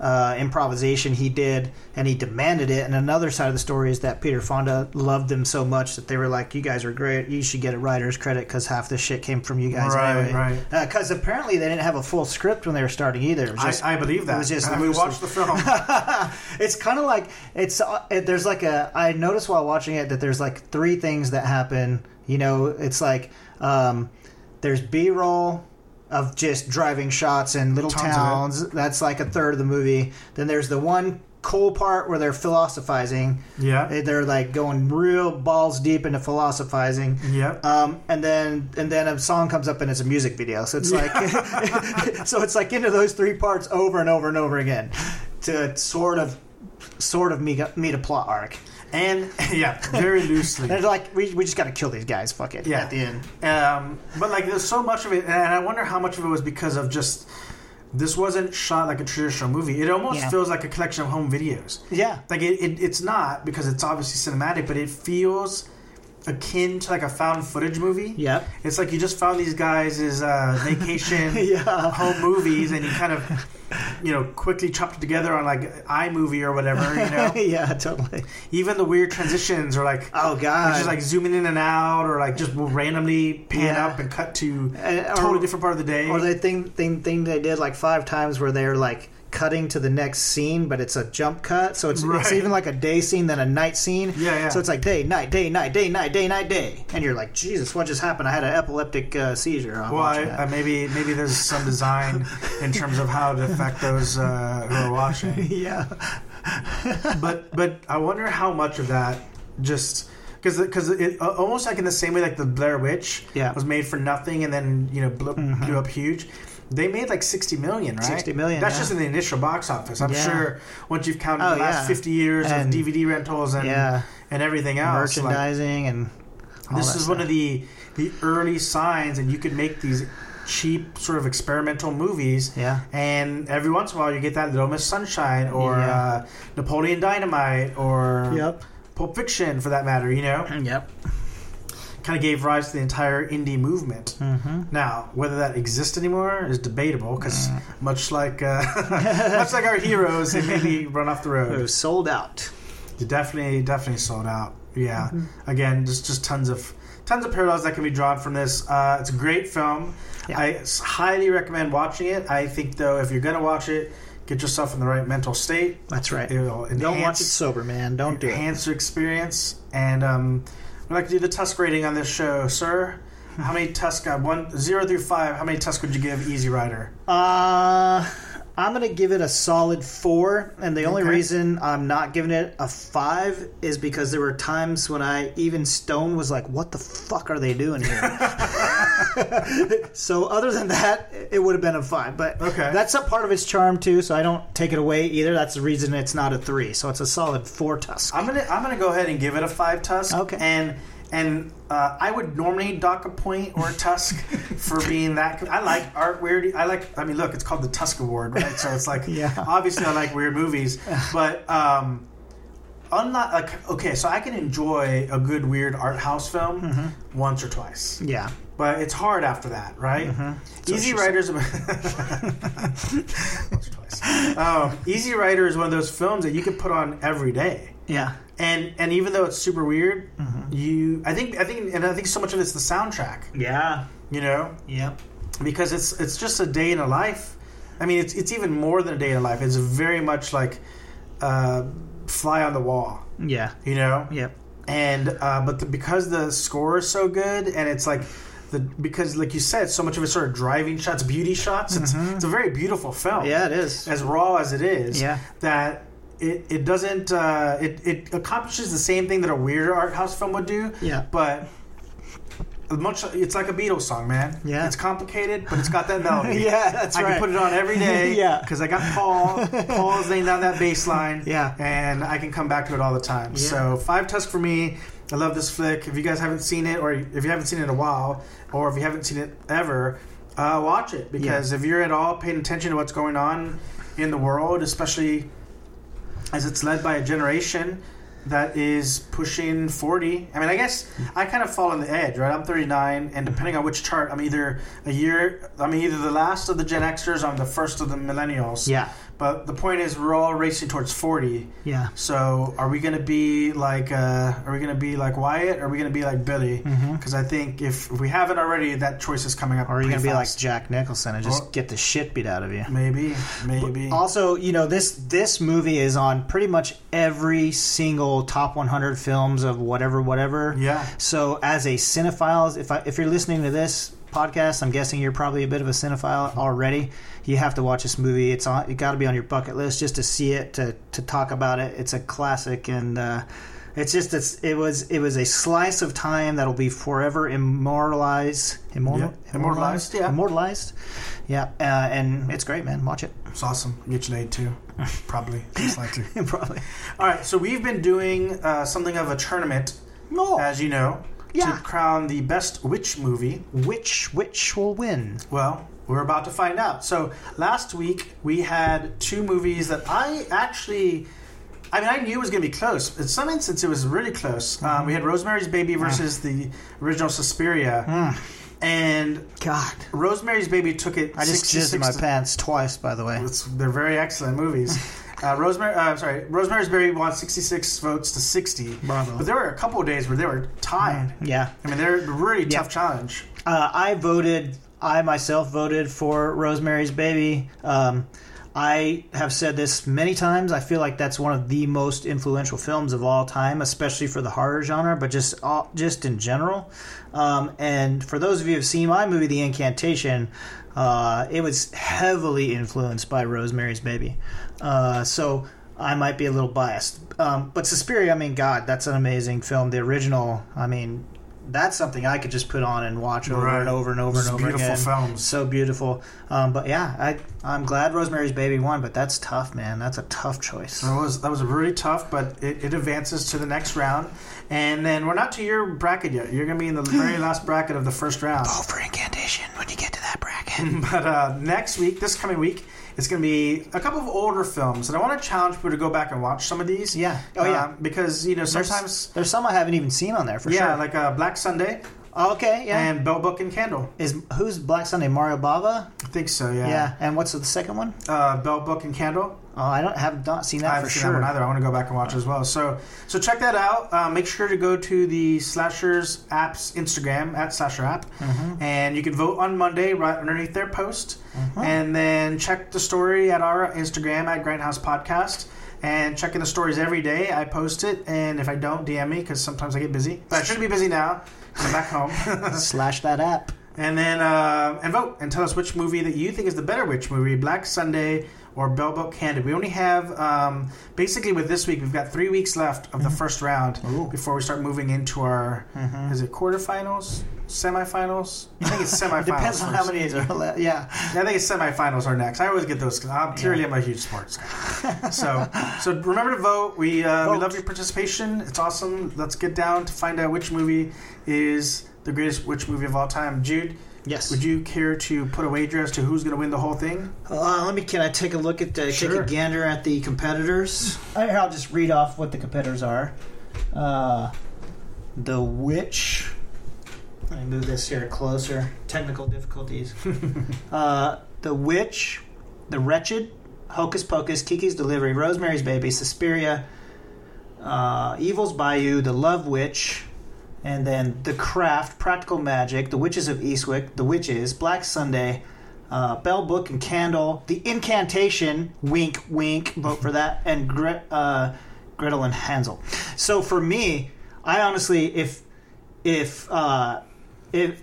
uh, improvisation he did, and he demanded it. And another side of the story is that Peter Fonda loved them so much that they were like, "You guys are great. You should get a writer's credit because half this shit came from you guys Right, anyway." right. Because apparently they didn't have a full script when they were starting either. It was just- I, I believe that. It was just I mean, loosely- watch the film. it's kind of like it's uh, it, there's like a i noticed while watching it that there's like three things that happen you know it's like um, there's b-roll of just driving shots in little Tons towns. That's like a third of the movie. Then there's the one cool part where they're philosophizing. Yeah. They- they're like going real balls deep into philosophizing. Yeah, um, and then and then a song comes up and it's a music video. So it's like so it's like into those three parts over and over and over again to sort of sort of meet a, meet a plot arc. And yeah, very loosely. And like we, we just got to kill these guys. Fuck it. Yeah. At the end. Um, but like, there's so much of it, and I wonder how much of it was because of just this wasn't shot like a traditional movie. It almost Yeah. feels like a collection of home videos. Yeah. Like it, it, it's not because it's obviously cinematic, but it feels akin to like a found footage movie. Yeah. It's like you just found these guys' uh, vacation Yeah. home movies, and you kind of, you know, quickly chopped it together on like iMovie or whatever. You know, yeah. Totally. even the weird transitions are like Oh God. just like zooming in and out, or like just randomly pan Yeah. up and cut to a totally different part of the day. Or the thing, thing thing they did like five times where they're like cutting to the next scene, but it's a jump cut. So it's it's even like a day scene then a night scene. Yeah, yeah. So it's like day, night, day, night, day, night, day, night, day, and you're like, Jesus, what just happened? I had an epileptic uh, seizure. well, I, maybe maybe there's some design in terms of how to affect those uh, who are watching. yeah, But but I wonder how much of that just because because it uh, almost like in the same way like the Blair Witch Yeah. Mm-hmm. was made for nothing and then you know blew, blew up huge. They made like sixty million, right? 60 million, That's yeah. just in the initial box office. I'm Yeah. sure once you've counted Oh, the last yeah. fifty years And- of DVD rentals and Yeah. and everything else, like, merchandising and all this is one of the the early signs that you could make these cheap sort of experimental movies Yeah. and every once in a while you get that little miss sunshine or uh, napoleon dynamite or Yep. pulp fiction for that matter you know Yep. Kind of gave rise to the entire indie movement Mm-hmm. now whether that exists anymore is debatable because Mm. much like uh, much like our heroes they maybe run off the It road was sold out. You definitely, definitely sold out. Yeah. Mm-hmm. Again, just just tons of tons of parallels that can be drawn from this. Uh, it's a great film. Yeah. I highly recommend watching it. I think though, if you're gonna watch it, get yourself in the right mental state. That's right. It'll Don't watch it sober, man. Don't do it. enhance your experience. And um, we'd like to do the Tusk rating on this show, sir. How many Tusk? Uh, one zero through five. How many Tusk would you give Easy Rider? Uh, I'm gonna give it a solid four, and the only Okay. reason I'm not giving it a five is because there were times when I even Stone was like, "What the fuck are they doing here?" so other than that, it would have been a five. But Okay. that's a part of its charm too. So I don't take it away either. That's the reason it's not a three. So it's a solid four tusk. I'm gonna I'm gonna go ahead and give it a five tusk. Okay. And and uh, I would normally dock a point or a tusk for being that. I like art weird. I like. I mean, look, it's called the Tusk Award, right? So it's like Yeah. obviously I like weird movies, but um, unlike like okay, so I can enjoy a good weird art house film Mm-hmm. once or twice. Yeah. But it's hard after that, right? Mm-hmm. Easy Rider's once or twice. Um, Easy Rider is one of those films that you can put on every day Yeah. And and even though it's super weird, Mm-hmm. you I think I think and I think so much of it's the soundtrack, Yeah. you know, Yep. because it's it's just a day in a life. I mean, it's it's even more than a day in a life. It's very much like uh, fly on the wall, Yeah. you know. Yep. And uh, but the, because the score is so good and it's like the because like you said, so much of it's sort of driving shots, beauty shots. It's it's a very beautiful film. Mm-hmm. Yeah, it is. as raw as it is. Yeah. that. It, it doesn't uh, it, it accomplishes the same thing that a weirder art house film would do Yeah. but much it's like a Beatles song man Yeah. it's complicated but it's got that melody Yeah, that's I right. can put it on every day Yeah. because I got Paul Paul's laying down that bass line Yeah. and I can come back to it all the time Yeah. so Five Tusk for me I love this flick if you guys haven't seen it or if you haven't seen it in a while or if you haven't seen it ever uh, watch it because if you're at all paying attention to what's going on in the world especially as it's led by a generation that is pushing 40. I mean, I guess I kind of fall on the edge, right? I'm 39, and depending on which chart, I'm either a year, I'm either the last of the Gen Xers, or I'm the first of the millennials. Yeah. But the point is, we're all racing towards 40. Yeah. So, are we going to be like, uh, are we going to be like Wyatt? Or are we going to be like Billy? Because I think if, if we haven't already, that choice is coming up. Mm-hmm. Or are you gonna be like. Jack Nicholson and just get the shit beat out of you? Maybe, maybe. Also, you know this this movie is on pretty much every single top 100 films of whatever whatever. Yeah. So as a cinephile, if I, if you're listening to this podcast, I'm guessing you're probably a bit of a cinephile already. You have to watch this movie. It's on. It got to be on your bucket list just to see it to to talk about it. It's a classic and. Uh, it's just it's, it was it was a slice of time that'll be forever immortalized, immortal, Yeah, immortalized, yeah. immortalized, yeah. Uh, and it's great, man. Watch it. It's awesome. Get you laid too. Probably. Just like to. Probably. All right, so we've been doing uh, something of a tournament, No. as you know, Yeah. to crown the best witch movie. Which witch will win? Well, we're about to find out. So last week we had two movies that I actually. I mean, I knew it was going to be close. In some instances, it was really close. Um, we had mm-hmm. Rosemary's Baby mm. versus the original Suspiria, mm. and God, Rosemary's Baby took it. I just jizzed in my 66 pants twice. By the way, It's, they're very excellent movies. Uh, Rosemary, uh, sorry, Rosemary's Baby won 66 votes to 60. Bravo. But there were a couple of days where they were tied. yeah. I mean, they're a really Yeah. tough challenge. Uh, I voted. I myself voted for Rosemary's Baby. Um, I have said this many times. I feel like that's one of the most influential films of all time, especially for the horror genre, but just all, just in general. Um, and for those of you who have seen my movie, The Incantation, uh, it was heavily influenced by Rosemary's Baby. Uh, so I might be a little biased. Um, but Suspiria, I mean, God, that's an amazing film. The original, I mean, that's something I could just put on and watch over Right. and over and over It's and over beautiful again. films. So beautiful. Um, but yeah, I, I'm glad Rosemary's Baby won, but that's tough, man. That's a tough choice. That was that was really tough, but it, it advances to the next round. And then we're not to your bracket yet. You're going to be in the very last bracket of the first round. Oh, for incantation when you get to that bracket. But uh, next week, this coming week, it's going to be a couple of older films, and I want to challenge people to go back and watch some of these. Yeah. Oh, yeah. Um, because you know sometimes, There's some I haven't even seen on there for yeah, sure. Yeah, like uh, Black Sunday Oh, okay, yeah. and Bell Book and Candle. Is who's Black Sunday? Mario Bava? I think so. Yeah. Yeah. And what's the second one? Uh, Bell Book and Candle. Oh, I don't have not seen that I for haven't seen sure. that one either. I want to go back and watch as well. So, so check that out. Uh, make sure to go to the Slashers app's Instagram at Slasher app, Mm-hmm. and you can vote on Monday right underneath their post, and then check the story at our Instagram at Grindhouse Podcast. And checking the stories every day. I post it, and if I don't, DM me because sometimes I get busy. But I shouldn't be busy now. I'm back home. Slash that app. And then uh, and vote and tell us which movie that you think is the better witch movie, Black Sunday or Bell Book Candid. We only have um, basically with this week we've got three weeks left of the first round before we start moving into our is it quarterfinals, semifinals? I think it's semifinals. Depends on how many are left. Yeah. I think it's semifinals are next. I always get those. I'm clearly I'm a huge sports guy. so so remember to vote. We uh, we love your participation. It's awesome. Let's get down to find out which movie is the greatest witch movie of all time. Jude, Yes. would you care to put a wager as to who's going to win the whole thing? Uh, let me. Can I take a look at the Sure. take a gander at the competitors? Here, I'll just read off what the competitors are. Uh, the witch. Let me move this here closer. Technical difficulties. uh, the witch, the wretched, Hocus Pocus, Kiki's Delivery, Rosemary's Baby, Suspiria, uh, Eve's Bayou, The Love Witch, and then The Craft, Practical Magic, The Witches of Eastwick, The Witches, Black Sunday, uh, Bell Book and Candle, The Incantation, wink, wink, vote for that, and Gre- uh, Gretel and Hansel. So for me, I honestly, if if uh, if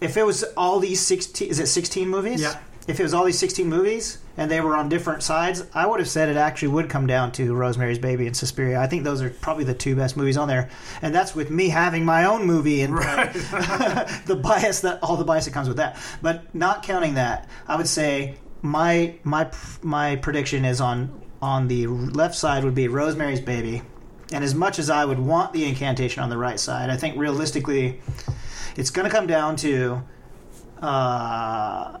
if it was all these 16 is it 16 movies Yeah. if it was all these 16 movies and they were on different sides i would have said it actually would come down to rosemary's baby and suspiria. I think those are probably the two best movies on there. And that's with me having my own movie and the bias that all the bias that comes with that. But not counting that i would say my my my prediction is on on the left side would be rosemary's baby. And as much as i would want the incantation on the right side i think realistically it's going to come down to uh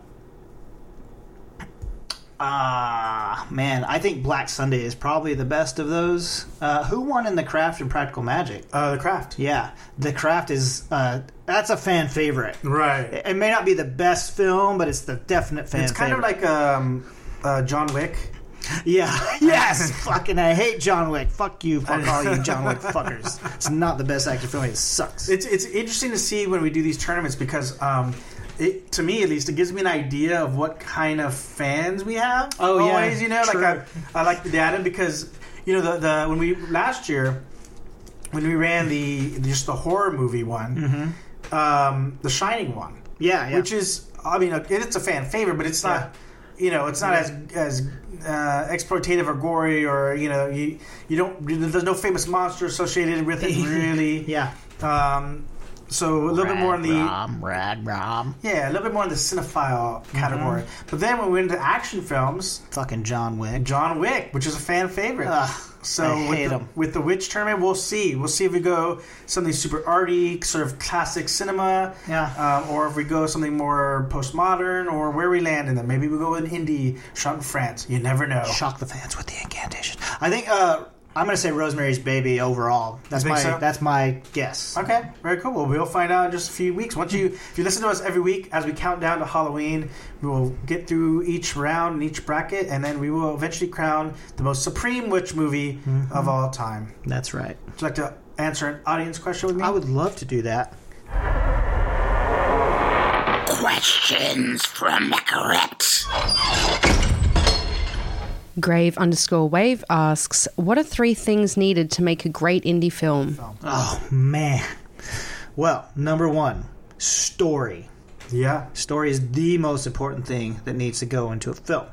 Ah, man, I think Black Sunday is probably the best of those. Uh, who won in the craft and practical magic? Uh, the craft. Yeah, the craft is uh, that's a fan favorite. Right. It it may not be the best film, but it's the definite fan. Favorite. It's kind of like um, uh, John Wick. yeah, yes, fucking I hate John Wick. Fuck you, fuck all you John Wick fuckers. It's not the best action film. It sucks. It's it's interesting to see when we do these tournaments because um, it to me at least it gives me an idea of what kind of fans we have. Oh, yeah, always, you know, true. like I, I like the data because you know the the when we last year when we ran the just the horror movie one, um, the Shining one, Mm-hmm. yeah, yeah. which is I mean it's a fan favorite, but it's not. You know, it's not as as uh, exploitative or gory, or you know, you you don't. There's no famous monster associated with it, really. yeah. Um, so a little bit more in the Rom, rad, rom. yeah, a little bit more in the cinephile Mm-hmm. category. But then when we went into action films, Fucking John Wick. John Wick, which is a fan favorite. Ugh, so I with the, with the Witch tournament, we'll see. We'll see if we go something super arty, sort of classic cinema, Yeah. um, or if we go something more postmodern, or where we land in them. Maybe we go in indie, shot in France. You never know. Shock the fans with the incantation. I think uh, I'm going to say Rosemary's Baby overall. That's my so? that's my guess. Okay, very cool. Well, we'll find out in just a few weeks. Once you, if you listen to us every week as we count down to Halloween, we will get through each round and each bracket, and then we will eventually crown the most supreme witch movie mm-hmm. of all time. That's right. Would you like to answer an audience question with me? I would love to do that. Questions from the crypt. Grave underscore wave asks, What are three things needed to make a great indie film? Oh man. Well, number one, story. yeah. Story is the most important thing that needs to go into a film.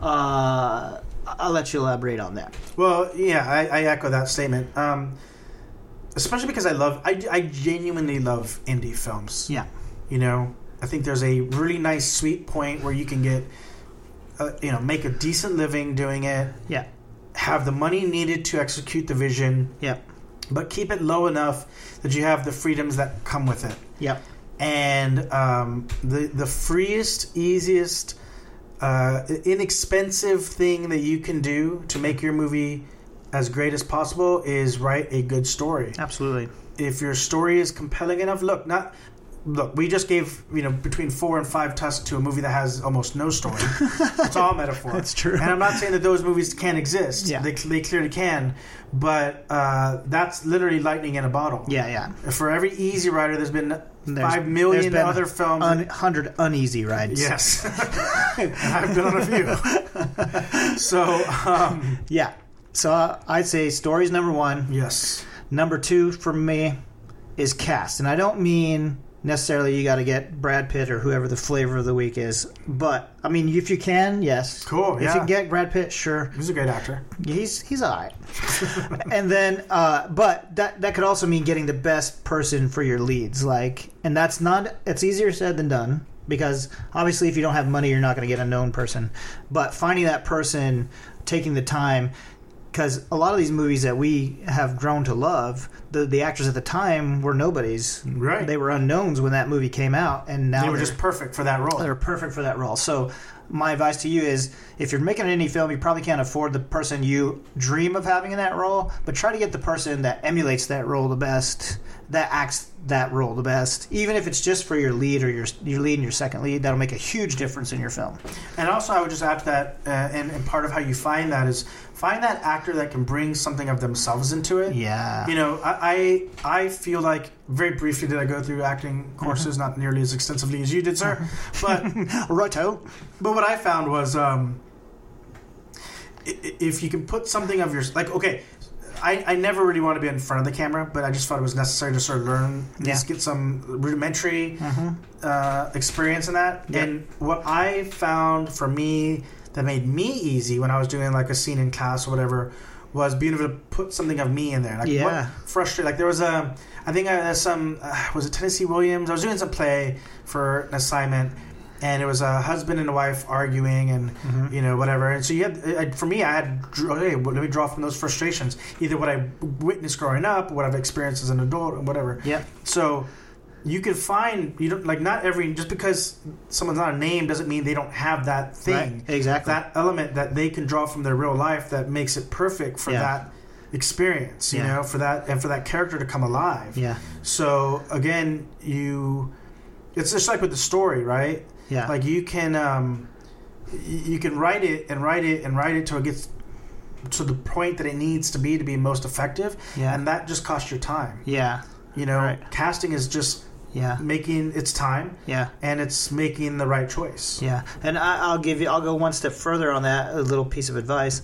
Uh, I'll let you elaborate on that. Well, yeah, I, I echo that statement. Um, especially because I love, I, I genuinely love indie films. Yeah. You know, I think there's a really nice, sweet point where you can get, uh, you know, make a decent living doing it, Yeah. have the money needed to execute the vision, Yeah. but keep it low enough that you have the freedoms that come with it. Yeah. And um, the the freest, easiest, uh, inexpensive thing that you can do to make your movie as great as possible is write a good story. Absolutely. if your story is compelling enough, look, not look, we just gave you know between four and five tusks to a movie that has almost no story. it's all metaphor. That's true. And I'm not saying that those movies can't exist. Yeah. They, they clearly can, but uh, that's literally lightning in a bottle. Yeah. Yeah. For every Easy Rider, there's been There's- five million there's other films. Un- hundred uneasy rides. yes, I've been on a few. so um, Yeah. So uh, I'd say story's number one. yes, Number two for me is cast, and I don't mean necessarily you got to get Brad Pitt or whoever the flavor of the week is, but I mean if you can, yes. Cool, If yeah. you can get Brad Pitt, sure. he's a great actor. He's he's alright. and then, uh, but that that could also mean getting the best person for your leads, like, and that's not. It's easier said than done because obviously, if you don't have money, you're not going to get a known person. But finding that person, taking the time, because a lot of these movies that we have grown to love, the the actors at the time were nobodies. Right. They were unknowns when that movie came out, and now They were just perfect for that role. they're perfect for that role. So my advice to you is if you're making an indie film, you probably can't afford the person you dream of having in that role, but try to get the person that emulates that role the best, that acts that role the best. Even if it's just for your lead or your your lead and your second lead, that'll make a huge difference in your film. And also, I would just add to that, uh, and, and part of how you find that is find that actor that can bring something of themselves into it. Yeah. You know, I I, I feel like very briefly did I go through acting courses, Mm-hmm. not nearly as extensively as you did, sir. But Righto. but what I found was um, if you can put something of your like okay. I, I never really want to be in front of the camera, but I just thought it was necessary to sort of learn, Yeah. Mm-hmm. just get some rudimentary uh, experience in that. Yep. And what I found for me that made me easy when I was doing like a scene in class or whatever was being able to put something of me in there. Like Yeah. what frustrated. Like there was a, I think I had some, uh, was it Tennessee Williams? I was doing some play for an assignment. And it was a husband and a wife arguing, and Mm-hmm. you know whatever. And so you had, for me, I had, well, let me draw from those frustrations, either what I witnessed growing up, what I've experienced as an adult, and whatever. Yep. So you can find you don't like not every just because someone's not a name doesn't mean they don't have that thing, Right, exactly. that element that they can draw from their real life that makes it perfect for Yeah. that experience. You Yeah. know, for that and for that character to come alive. Yeah. So again, you, it's just like with the story, right? Yeah. Like you can, um, you can write it and write it and write it till it gets to the point that it needs to be to be most effective. Yeah. And that just costs your time. Yeah. You know, Right. casting is just Yeah. making its time Yeah. and it's making the right choice. Yeah, and I, I'll give you. I'll go one step further on that. A little piece of advice.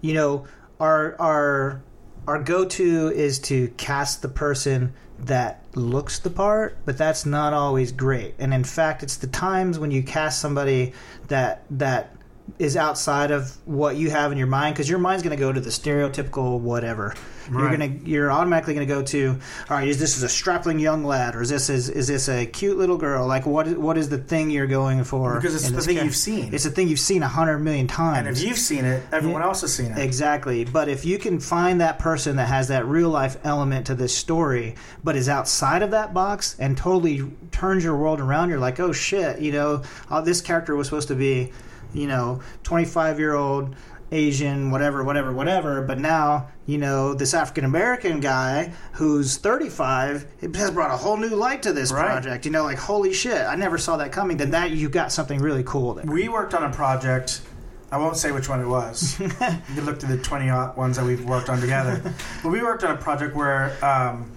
You know, our our our go to is to cast the person that looks the part, but that's not always great. And in fact, it's the times when you cast somebody that that is outside of what you have in your mind because your mind's going to go to the stereotypical whatever. You're gonna you're automatically going to go to all right. Is this is a strapping young lad or is this is is this a cute little girl? Like what what is the thing you're going for? Because it's the thing char- you've seen. It's a thing you've seen a hundred million times. And if you've seen it, everyone Yeah. else has seen it. Exactly. But if you can find that person that has that real life element to this story, but is outside of that box and totally turns your world around, you're like, oh shit, you know, oh, this character was supposed to be, you know, 25 year old Asian, whatever, whatever, whatever. But now, you know, this African American guy who's 35 has brought a whole new light to this Right. project. You know, like, holy shit, I never saw that coming. Then that you got something really cool there. We worked on a project. I won't say which one it was. you can look through the 20 ones that we've worked on together. but we worked on a project where um,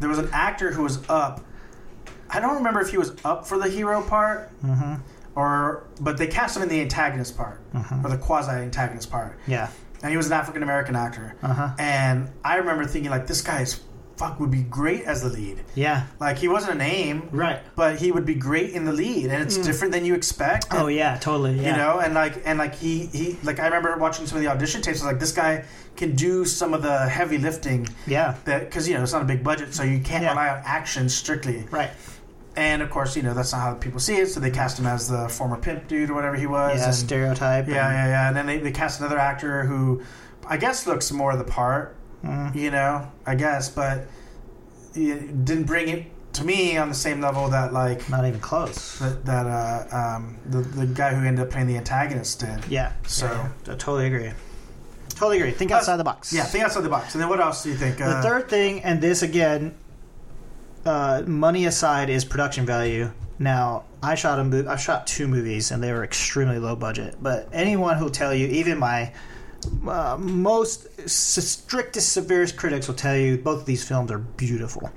there was an actor who was up. I don't remember if he was up for the hero part, Mm-hmm. Or but they cast him in the antagonist part, or the quasi antagonist part. Yeah. and he was an African American actor. Uh-huh. And I remember thinking like, this guy is fuck would be great as the lead. Yeah. Like he wasn't a name, Right. but he would be great in the lead, and it's different than you expect. Oh yeah, totally. Yeah. You know, and like and like he he like I remember watching some of the audition tapes. I was like, this guy can do some of the heavy lifting. Yeah. That because you know it's not a big budget, so you can't Yeah. rely on action strictly. Right. And of course, you know that's not how people see it, so they cast him as the former pimp dude or whatever he was. Yeah. and- stereotype. yeah, and- yeah, yeah. And then they, they cast another actor who I guess looks more the part, Mm-hmm. you know, I guess, but it didn't bring it to me on the same level that like Not even close. that, that uh, um, the the guy who ended up playing the antagonist did. Yeah. So- yeah, I totally agree. Totally agree. Think outside the box. Yeah, think outside the box. And then what else do you think? The uh, third thing, and this again, uh, money aside, is production value. Now, I shot a mo- I shot two movies, and they were extremely low budget. But anyone who'll tell you, even my uh, most strictest, severest critics will tell you both of these films are beautiful.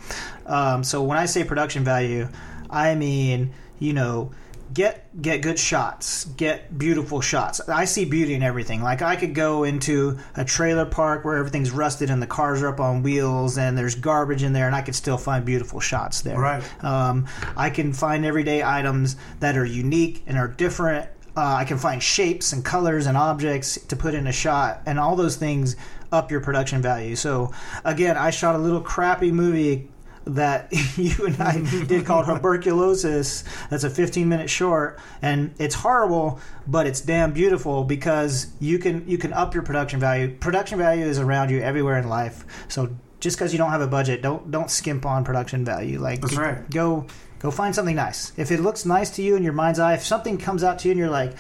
Um, so when I say production value, I mean you know get get good shots, get beautiful shots. I see beauty in everything. Like I could go into a trailer park where everything's rusted and the cars are up on wheels and there's garbage in there, and I could still find beautiful shots there. Right. Um, I can find everyday items that are unique and are different. Uh, I can find shapes and colors and objects to put in a shot, and all those things up your production value. So, again, I shot a little crappy movie that you and I did called Tuberculosis. That's a 15 minute short, and it's horrible, but it's damn beautiful because you can you can up your production value. Production value is around you everywhere in life. So just because you don't have a budget, don't don't skimp on production value. Like That's right. Go go find something nice. If it looks nice to you in your mind's eye, if something comes out to you and you're like,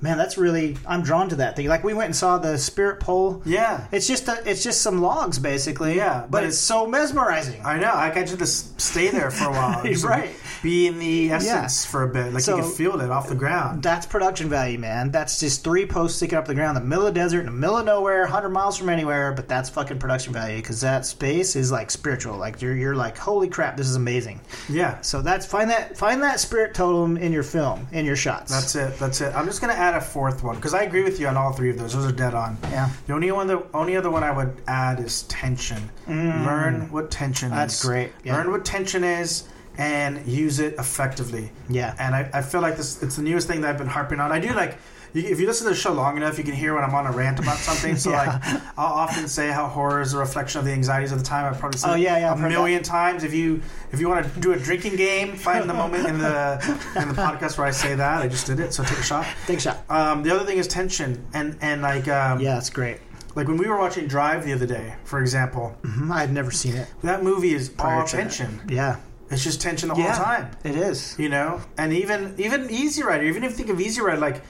man, that's really I'm drawn to that thing. Like we went and saw the Spirit Pole. Yeah. It's just a, it's just some logs basically. Yeah, but, but it's it's- so mesmerizing. I know. Like I got you to stay there for a while. Just right. Be in the essence for a bit. Like So- you can feel it off the ground. That's production value, man. That's just three posts sticking up the ground in the middle of the desert, in the middle of nowhere, 100 miles from anywhere, but that's fucking production value because that space is like spiritual. Like you're, you're like, holy crap, this is amazing. Yeah. So that's find that find that spirit totem in your film, in your shots. That's it. That's it. I'm just gonna add a fourth one because I agree with you on all three of those. Those are dead on. Yeah. The only one, the only other one I would add is tension. Learn what tension Mm. That's is. great. Yeah. Learn what tension is and use it effectively. Yeah. And I, I feel like this. It's the newest thing that I've been harping on. I do like. If you listen to the show long enough, you can hear when I'm on a rant about something. So, Yeah. like, I'll often say how horror is a reflection of the anxieties of the time. I've probably said Oh, yeah, yeah, a million times. If you if you want to do a drinking game, find the moment in the in the podcast where I say that. I just did it, so take a shot. Take a shot. Um, the other thing is tension, and and like um, Yeah, it's great. like when we were watching Drive the other day, for example, Mhm, I've never seen it. that movie is prior all that. tension. Yeah. It's just tension the Yeah. whole time, It is. you know. And even even Easy Rider, even if you think of Easy Rider, like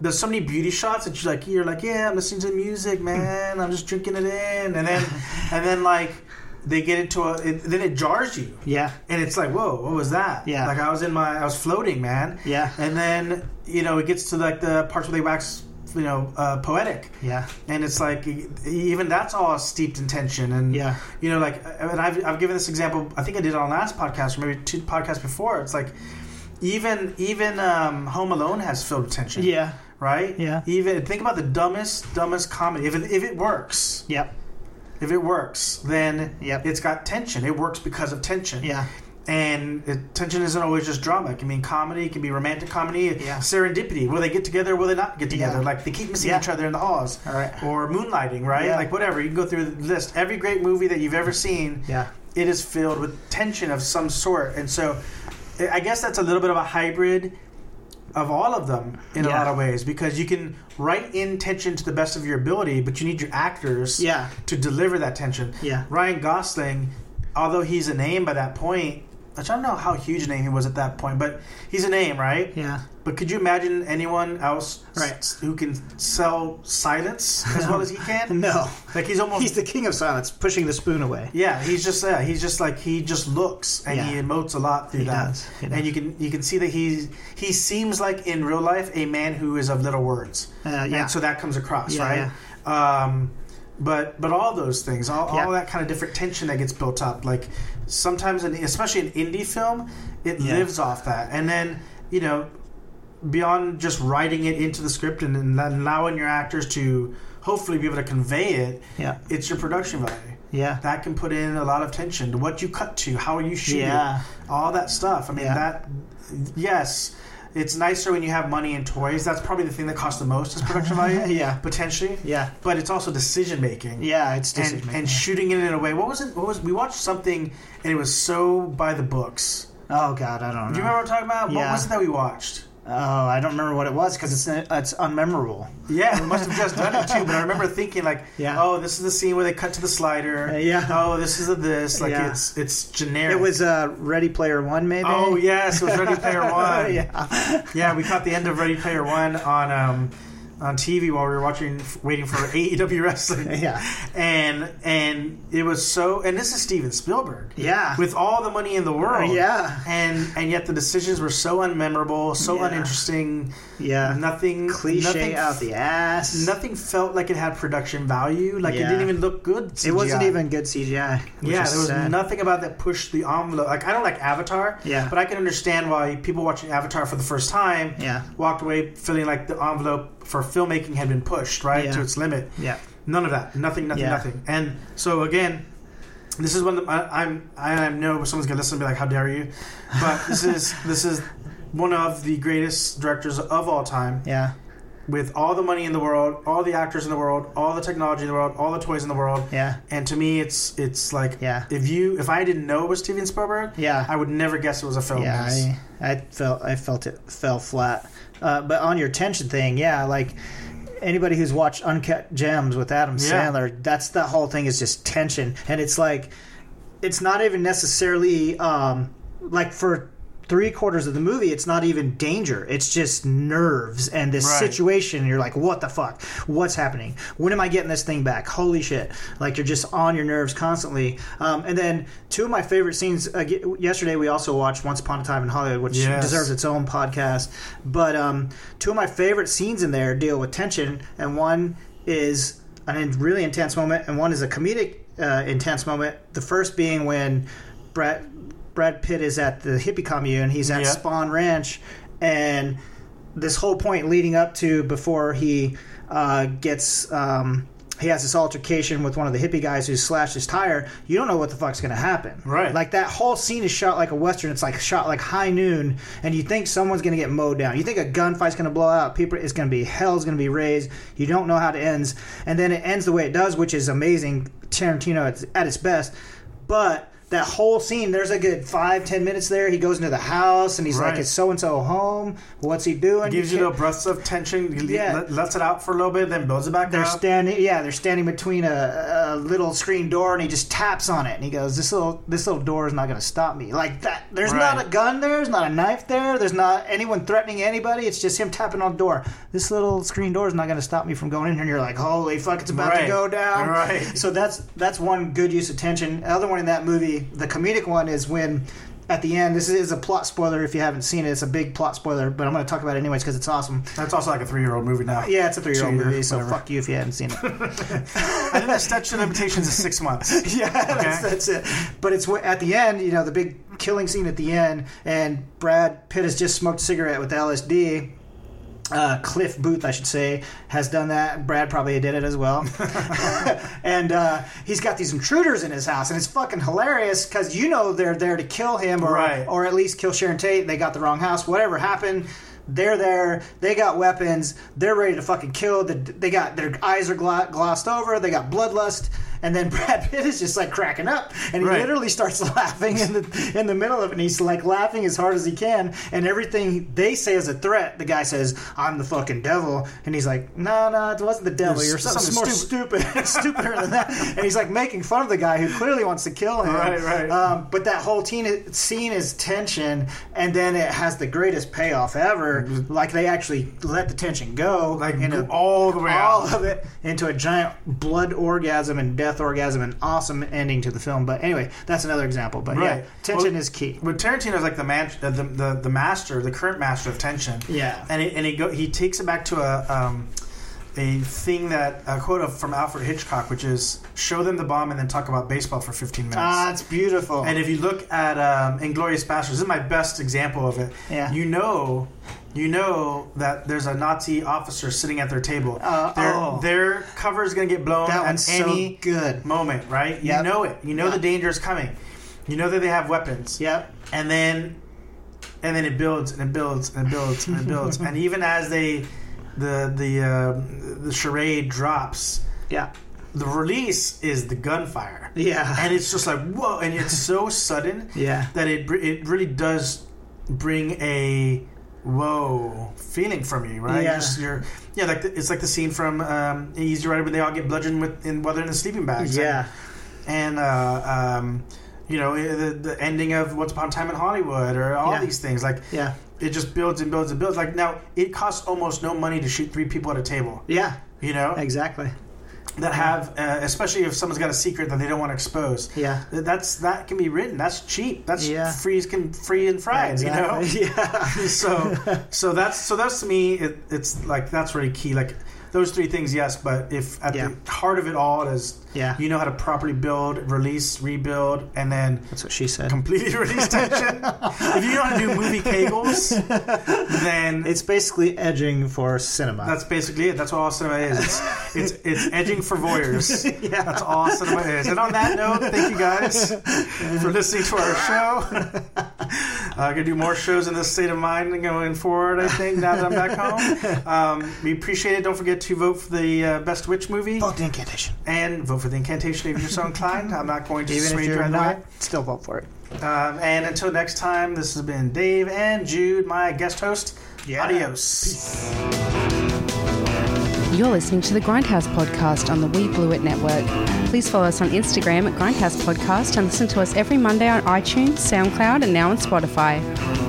there's so many beauty shots that you're like you're like yeah, I'm listening to the music, mm. man. I'm just drinking it in, and then and then like they get into a it, then it jars you. Yeah. And it's like, whoa, what was that? Yeah. Like I was in my, I was floating, man. Yeah. And then you know it gets to like the parts where they wax, you know, uh, poetic, Yeah. and it's like even that's all steeped in tension. And Yeah. you know, like, and I've I've given this example. I think I did it on last podcast or maybe two podcasts before. It's like even even um, Home Alone has filled with tension. Yeah. Right. Yeah. Even think about the dumbest dumbest comedy. If it, if it works, Yep. if it works, then Yep. it's got tension. It works because of tension. Yeah. And tension isn't always just drama. It can mean comedy. It can be romantic comedy. Yeah. Serendipity. Will they get together? Will they not get together? Yeah. Like they keep missing Yeah. each other in the halls. All right. Or moonlighting, right? Yeah. Like whatever. You can go through the list. Every great movie that you've ever seen, Yeah. it is filled with tension of some sort. And so, I- guess that's a little bit of a hybrid of all of them in a lot of ways because you can write in tension to the best of your ability, but you need your actors Yeah. to deliver that tension. Yeah. Ryan Gosling, although he's a name by that point, which I don't know how huge a name he was at that point, but he's a name, right? Yeah. But could you imagine anyone else Right. s- who can sell silence as well as he can? No. Like he's almost He's the king of silence, pushing the spoon away. yeah, he's just yeah, he's just like he just looks and he emotes a lot through He that. does. He And you can you can see that he he seems like in real life a man who is of little words. Uh, yeah. And so that comes across, Yeah, right? Um but but all those things, all, Yeah. all that kind of different tension that gets built up, like sometimes, in, especially an indie film, it Yeah. lives off that. And then you know, beyond just writing it into the script and, and allowing your actors to hopefully be able to convey it, Yeah. it's your production value Yeah. that can put in a lot of tension to what you cut to, how you shoot Yeah. it, all that stuff. I mean, Yeah. that yes, it's nicer when you have money and toys. That's probably the thing that costs the most is production value. Yeah. potentially. Yeah. but it's also decision making. Yeah. It's And, decision and shooting it in a way. What was it? What was we watched something and it was so by the books. Oh God, I don't know. Do you remember what I'm talking about? Yeah. What was it that we watched? Oh, I don't remember what it was because it's it's unmemorable. Yeah, we must have just done it too. But I remember thinking like, Yeah. oh, this is the scene where they cut to the slider. Uh, yeah. Oh, this is the this. Like Yeah. it's it's generic. It was uh, Ready Player One, maybe. Oh yes, it was Ready Player One. yeah. Yeah, we caught the end of Ready Player One on um, on TV while we were watching, waiting for AEW wrestling. Yeah. and and it was so. And this is Steven Spielberg. Yeah. with all the money in the world. Yeah. and and yet the decisions were so unmemorable, so Yeah. uninteresting. Yeah. Nothing Cliche nothing, out the ass. Nothing felt like it had production value. Like it didn't even look good. It wasn't even good CGI. Yeah, there was sad. nothing about that pushed the envelope. Like I don't like Avatar, Yeah. but I can understand why people watching Avatar for the first time Yeah. walked away feeling like the envelope for filmmaking had been pushed right Yeah. to its limit. Yeah. None of that. Nothing. Nothing. Yeah. Nothing. And so again, this is one. Of the, I, I'm. I know someone's gonna listen and be like, "How dare you?" But this is this is one of the greatest directors of all time Yeah. With all the money in the world, all the actors in the world, all the technology in the world, all the toys in the world. Yeah. And to me, it's it's like Yeah. if you if I didn't know it was Steven Spielberg, Yeah. I would never guess it was a film. Yeah. I, I felt I felt it fell flat. Uh, but on your tension thing, yeah, like anybody who's watched Uncut Gems with Adam Yeah. Sandler, that's the whole thing is just tension, and it's like it's not even necessarily um, like for three quarters of the movie, it's not even danger. It's just nerves and this Right. situation. You're like, what the fuck? What's happening? When am I getting this thing back? Holy shit! Like you're just on your nerves constantly. Um, and then two of my favorite scenes. Uh, yesterday we also watched Once Upon a Time in Hollywood, which Yes. deserves its own podcast. But um, two of my favorite scenes in there deal with tension, and one is a really intense moment, and one is a comedic uh, intense moment. The first being when Brad Brad Pitt is at the hippie commune. He's at Yeah. Spahn Ranch, and this whole point leading up to before he uh, gets. Um, he has this altercation with one of the hippie guys who slashed his tire. You don't know what the fuck's going to happen. Right. Like that whole scene is shot like a western. It's like shot like high noon, and you think someone's going to get mowed down. You think a gunfight's going to blow out. People, it's going to be hell's going to be raised. You don't know how it ends, and then it ends the way it does, which is amazing. Tarantino at, at its best, but. That whole scene, there's a good five, ten minutes there. He goes into the house and he's Right. like, "Is so and so home? What's he doing?" Gives you can't- little breaths of tension. Yeah. lets it out for a little bit, then builds it back they're up. standing yeah they're standing between a, a little screen door and he just taps on it and he goes this little this little door is not going to stop me like that there's not a gun there there's not a knife there there's not anyone threatening anybody it's just him tapping on the door this little screen door is not going to stop me from going in here and you're like holy fuck it's about to go down Right. so that's that's one good use of tension the other one in that movie the comedic one is when at the end, this is a plot spoiler if you haven't seen it. It's a big plot spoiler, but I'm going to talk about it anyways because it's awesome. That's also like a three-year-old movie now. Yeah, it's a three-year-old Two-year, movie, so whatever. fuck you if you haven't seen it. I think the statute of limitations is six months. yeah, that's, that's it. But it's at the end, you know, the big killing scene at the end, and Brad Pitt has just smoked a cigarette with LSD. Uh, Cliff Booth, I should say, has done that. Brad probably did it as well. and uh, he's got these intruders in his house, and it's fucking hilarious because you know they're there to kill him or, Right. or at least kill Sharon Tate. They got the wrong house. Whatever happened, they're there. They got weapons. They're ready to fucking kill. They got their eyes are glossed over. They got bloodlust. And then Brad Pitt is just like cracking up, and he Right. literally starts laughing in the in the middle of it. And he's like laughing as hard as he can, and everything they say is a threat. The guy says, "I'm the fucking devil," and he's like, "No, no, it wasn't the devil. You're something, something more stupid, stupider than that." And he's like making fun of the guy who clearly wants to kill him. Right, right. Um, but that whole teen, scene is tension, and then it has the greatest payoff ever. Like they actually let the tension go, Like, a- all the way all out. of it into a giant blood orgasm and death orgasm, an awesome ending to the film. But anyway, that's another example. But yeah, tension Well, is key. But tarantino is like the man, the, the the master, the current master of tension. Yeah. and he, and he go he takes it back to a um, a thing that a quote of, from Alfred Hitchcock, which is show them the bomb and then talk about baseball for 15 minutes. Ah, it's beautiful. and if you look at um, Inglourious Basterds, this is my best example of it. Yeah. You know, you know that there's a Nazi officer sitting at their table. Uh, their, oh. their cover is going to get blown That at one's so any good. moment, right? Yep. You know it. You know Yep. the danger is coming. You know that they have weapons yep. and then and then it builds and it builds and it builds and it builds and even as they the the uh, the charade drops Yeah. the release is the gunfire Yeah. and it's just like whoa and it's so sudden Yeah. that it it really does bring a whoa feeling from you right Yeah. You're just- you're yeah like the, it's like the scene from um, Easy Rider when they all get bludgeoned with in they're in the sleeping bags Yeah. and uh, um, you know the, the ending of Once Upon a Time in Hollywood, or all Yeah. these things. Like Yeah. It just builds and builds and builds. Like now, it costs almost no money to shoot three people at a table. Yeah. You know Exactly. that have, uh, especially if someone's got a secret that they don't want to expose. Yeah. That's that can be written. That's cheap. That's Yeah. free can free and fried. You know. Yeah. so so that's so that's to me it, it's like that's really key like those three things yes but if at Yeah. the heart of it all is Yeah. you know how to properly build release rebuild and then That's what she said. completely release tension if you know how to do movie kegels then It's basically edging for cinema. that's basically it. That's all cinema is. It's it's, it's edging for voyeurs. Yeah. That's all cinema is. And on that note, thank you guys for listening to our show. I'm gonna do more shows in this state of mind going forward. I think now that I'm back home, um, we appreciate it. Don't forget to vote for the uh, best witch movie Vote the incantation. and vote for the incantation if you're so inclined. I'm not going to Even if sway you you're not, still vote for it. Um, and until next time, this has been Dave and Jude, my guest host. Yeah. Adios. You're listening to the Grindhouse podcast on the We Blew It network. Please follow us on Instagram at Grindhouse Podcast and listen to us every Monday on iTunes, SoundCloud, and now on Spotify.